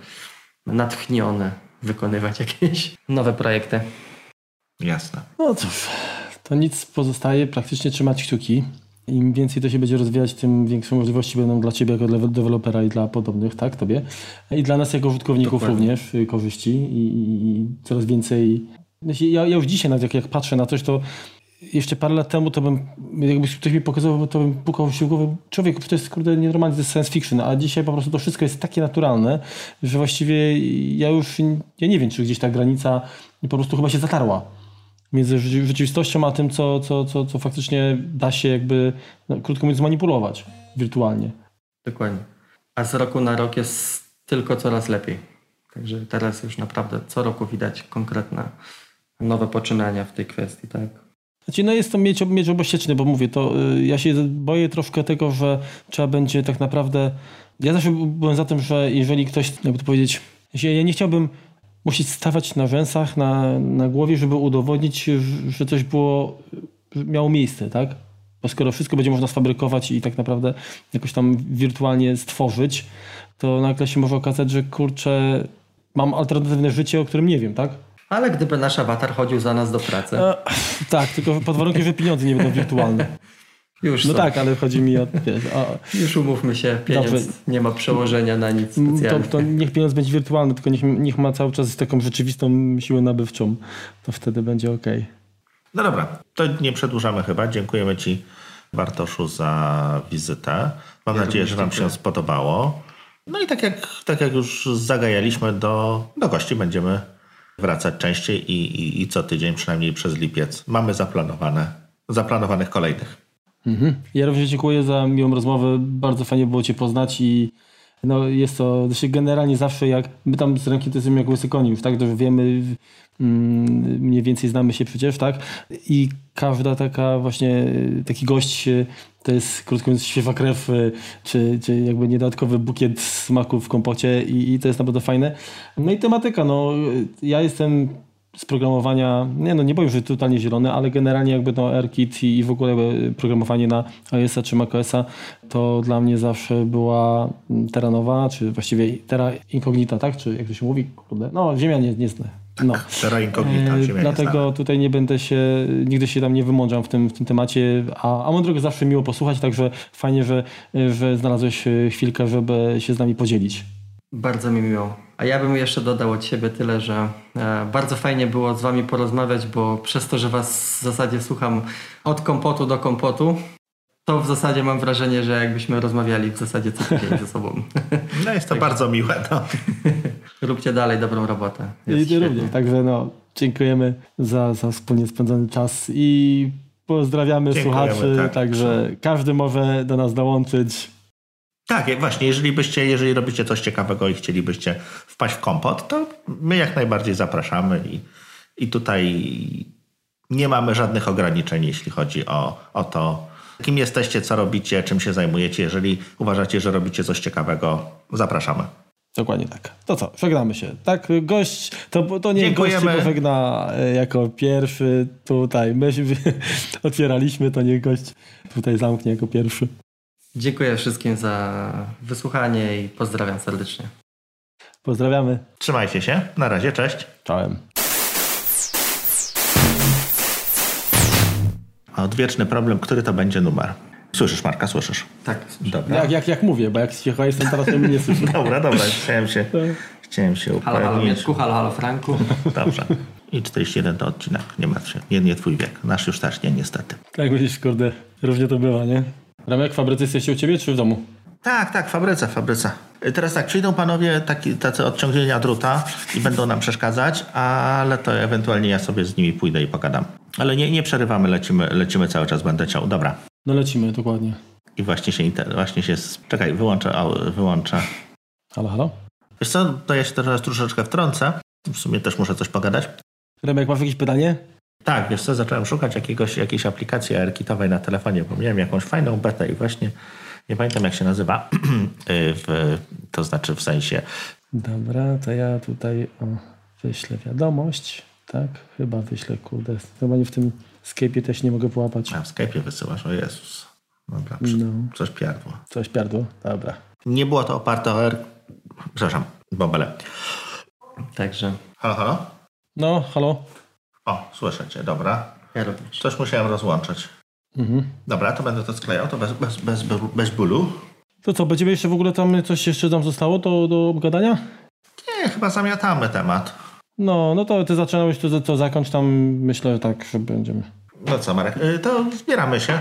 natchniony wykonywać <laughs> jakieś nowe projekty. Jasne. No cóż, to nic pozostaje, praktycznie trzymać kciuki. Im więcej to się będzie rozwijać, tym większe możliwości będą dla Ciebie jako dla dewelopera i dla podobnych, tak, Tobie. I dla nas jako użytkowników Dokładnie. również y, korzyści i, i, i coraz więcej. Znaczy, Ja, ja już dzisiaj nawet jak, jak patrzę na coś, to jeszcze parę lat temu to bym, jakby ktoś mi pokazywał, to bym pukał się w głowę, człowieku, to jest kurde nienormalnie, to jest science fiction, a dzisiaj po prostu to wszystko jest takie naturalne, że właściwie ja już, ja nie wiem, czy gdzieś ta granica po prostu chyba się zatarła. między rzeczy- rzeczywistością a tym, co, co, co, co faktycznie da się jakby, no, krótko mówiąc, manipulować wirtualnie. Dokładnie. A z roku na rok jest tylko coraz lepiej. Także teraz już naprawdę co roku widać konkretne nowe poczynania w tej kwestii, tak? Znaczy, no jest to miecz, miecz bo mówię, to y, ja się boję troszkę tego, że trzeba będzie tak naprawdę. Ja zawsze byłem za tym, że jeżeli ktoś, jakby to powiedzieć, ja ja nie chciałbym musieć stawać na rzęsach, na, na głowie, żeby udowodnić, że- że coś było, że miało miejsce, tak? Bo skoro wszystko będzie można sfabrykować i tak naprawdę jakoś tam wirtualnie stworzyć, to nagle się może okazać, że kurczę, mam alternatywne życie, o którym nie wiem, tak? Ale gdyby nasz awatar chodził za nas do pracy, E, tak, tylko pod warunkiem, że pieniądze nie będą wirtualne. <laughs> już No są. tak, ale chodzi mi o... Wiesz, o Już umówmy się, pieniądz Dobrze. nie ma przełożenia na nic to, specjalnie. to niech pieniądz będzie wirtualny, tylko niech, niech ma cały czas taką rzeczywistą siłę nabywczą. To wtedy będzie ok. No dobra, to nie przedłużamy chyba. Dziękujemy Ci, Bartoszu, za wizytę. Mam Ja nadzieję, że Wam się dziękuję. spodobało. No i tak jak, tak jak już zagajaliśmy, do, do gości będziemy wracać częściej i, i, i co tydzień, przynajmniej przez lipiec. Mamy zaplanowane, zaplanowanych kolejnych. Mhm. Ja również dziękuję za miłą rozmowę. Bardzo fajnie było Cię poznać i no jest to, znaczy generalnie zawsze jak my tam z ręki to jesteśmy jak łysy koni tak, że wiemy mm, mniej więcej znamy się przecież, tak, i każda taka właśnie taki gość to jest krótko mówiąc świeża krew, czy, czy jakby niedodatkowy bukiet smaku w kompocie i, i to jest naprawdę fajne. No i tematyka, no ja jestem z programowania, nie no nie powiem, że totalnie zielony, ale generalnie jakby no AirKit i, i w ogóle programowanie na iOS-a czy macOS-a to dla mnie zawsze była Terra Nova, czy właściwie Terra Incognita, tak? Czy jak to się mówi? Kurde. No, Ziemia nie, nie zna. No. Terra incognita, E, ziemia Dlatego nieznana. tutaj nie będę się, nigdy się tam nie wymądrzam w tym, w tym temacie, a, a mądrego zawsze miło posłuchać, także fajnie, że, że znalazłeś e, chwilkę, żeby się z nami podzielić. Bardzo mi miło. A ja bym jeszcze dodał od siebie tyle, że e, bardzo fajnie było z wami porozmawiać, bo przez to, że was w zasadzie słucham od kompotu do kompotu, to w zasadzie mam wrażenie, że jakbyśmy rozmawiali w zasadzie co tydzień ze sobą. No jest to bardzo miłe. No. <laughs> Róbcie dalej dobrą robotę. Jest I również. Także no, dziękujemy za, za wspólnie spędzony czas i pozdrawiamy Dziękujemy, słuchaczy. tak. Także każdy może do nas dołączyć. Tak, jak właśnie, jeżeli byście, jeżeli robicie coś ciekawego i chcielibyście wpaść w kompot, to my jak najbardziej zapraszamy i, i tutaj nie mamy żadnych ograniczeń, jeśli chodzi o, o to, kim jesteście, co robicie, czym się zajmujecie. Jeżeli uważacie, że robicie coś ciekawego, zapraszamy. Dokładnie tak. To co, żegnamy się. Tak, gość, to, to nie Dziękujemy. gość się pożegna e, jako pierwszy tutaj. My się <laughs> otwieraliśmy, to nie gość tutaj zamknie jako pierwszy. Dziękuję wszystkim za wysłuchanie i pozdrawiam serdecznie. Pozdrawiamy. Trzymajcie się. Na razie, cześć. Czołem. A odwieczny problem, który to będzie numer? Słyszysz, Marka, słyszysz? Tak, Dobra. Jak, jak, jak mówię, bo jak się chyba jestem teraz, to mnie nie słyszę. <laughs> Dobra, dobra, chciałem się, chciałem się Halo, halo upewnić. Mieczku, halo, halo Franku. <laughs> Dobrze. I 41 to odcinek, nie martw się. Nie, nie twój wiek. Nasz już też nie, niestety. Tak myślisz, kurde, różnie to bywa, nie? Ramek, w fabryce jesteście u ciebie czy w domu? Tak, tak, fabryce, fabryce. Y, Teraz tak, przyjdą panowie taki, tacy odciągnięcia druta i będą nam przeszkadzać, ale to ewentualnie ja sobie z nimi pójdę i pogadam. Ale nie, nie przerywamy, lecimy, lecimy cały czas, będę ciął. Dobra. No lecimy, dokładnie. I właśnie się, właśnie się, czekaj, wyłączę, wyłączę. Halo, halo? Wiesz co, to ja się teraz troszeczkę wtrącę. W sumie też muszę coś pogadać. Remek, masz jakieś pytanie? Tak, wiesz co, zacząłem szukać jakiegoś, jakiejś aplikacji AirKitowej na telefonie, bo miałem jakąś fajną betę i właśnie nie pamiętam jak się nazywa, <clears throat> Y, w, to znaczy w sensie, Dobra, to ja tutaj o, wyślę wiadomość. Tak, chyba wyślę, kurde. Chyba nie w tym Skype'ie też nie mogę połapać. a w Skype'ie wysyłasz, o Jezus. Dobra, przy, No. coś piardło. Coś piardło? Dobra. Nie było to oparte o R... Przepraszam, bobele. Także Halo, halo? No, halo? O, słyszę cię, dobra. ja również. Coś musiałem rozłączyć. Mhm. Dobra, to będę to sklejał, to bez, bez, bez, bez bólu. To co, będziemy jeszcze w ogóle tam, coś jeszcze tam zostało do, do obgadania? Nie, chyba zamiatamy temat. No, no to ty zaczynałeś, to, to zakończ tam, myślę tak, że będziemy. No co, Marek, y, to zbieramy się.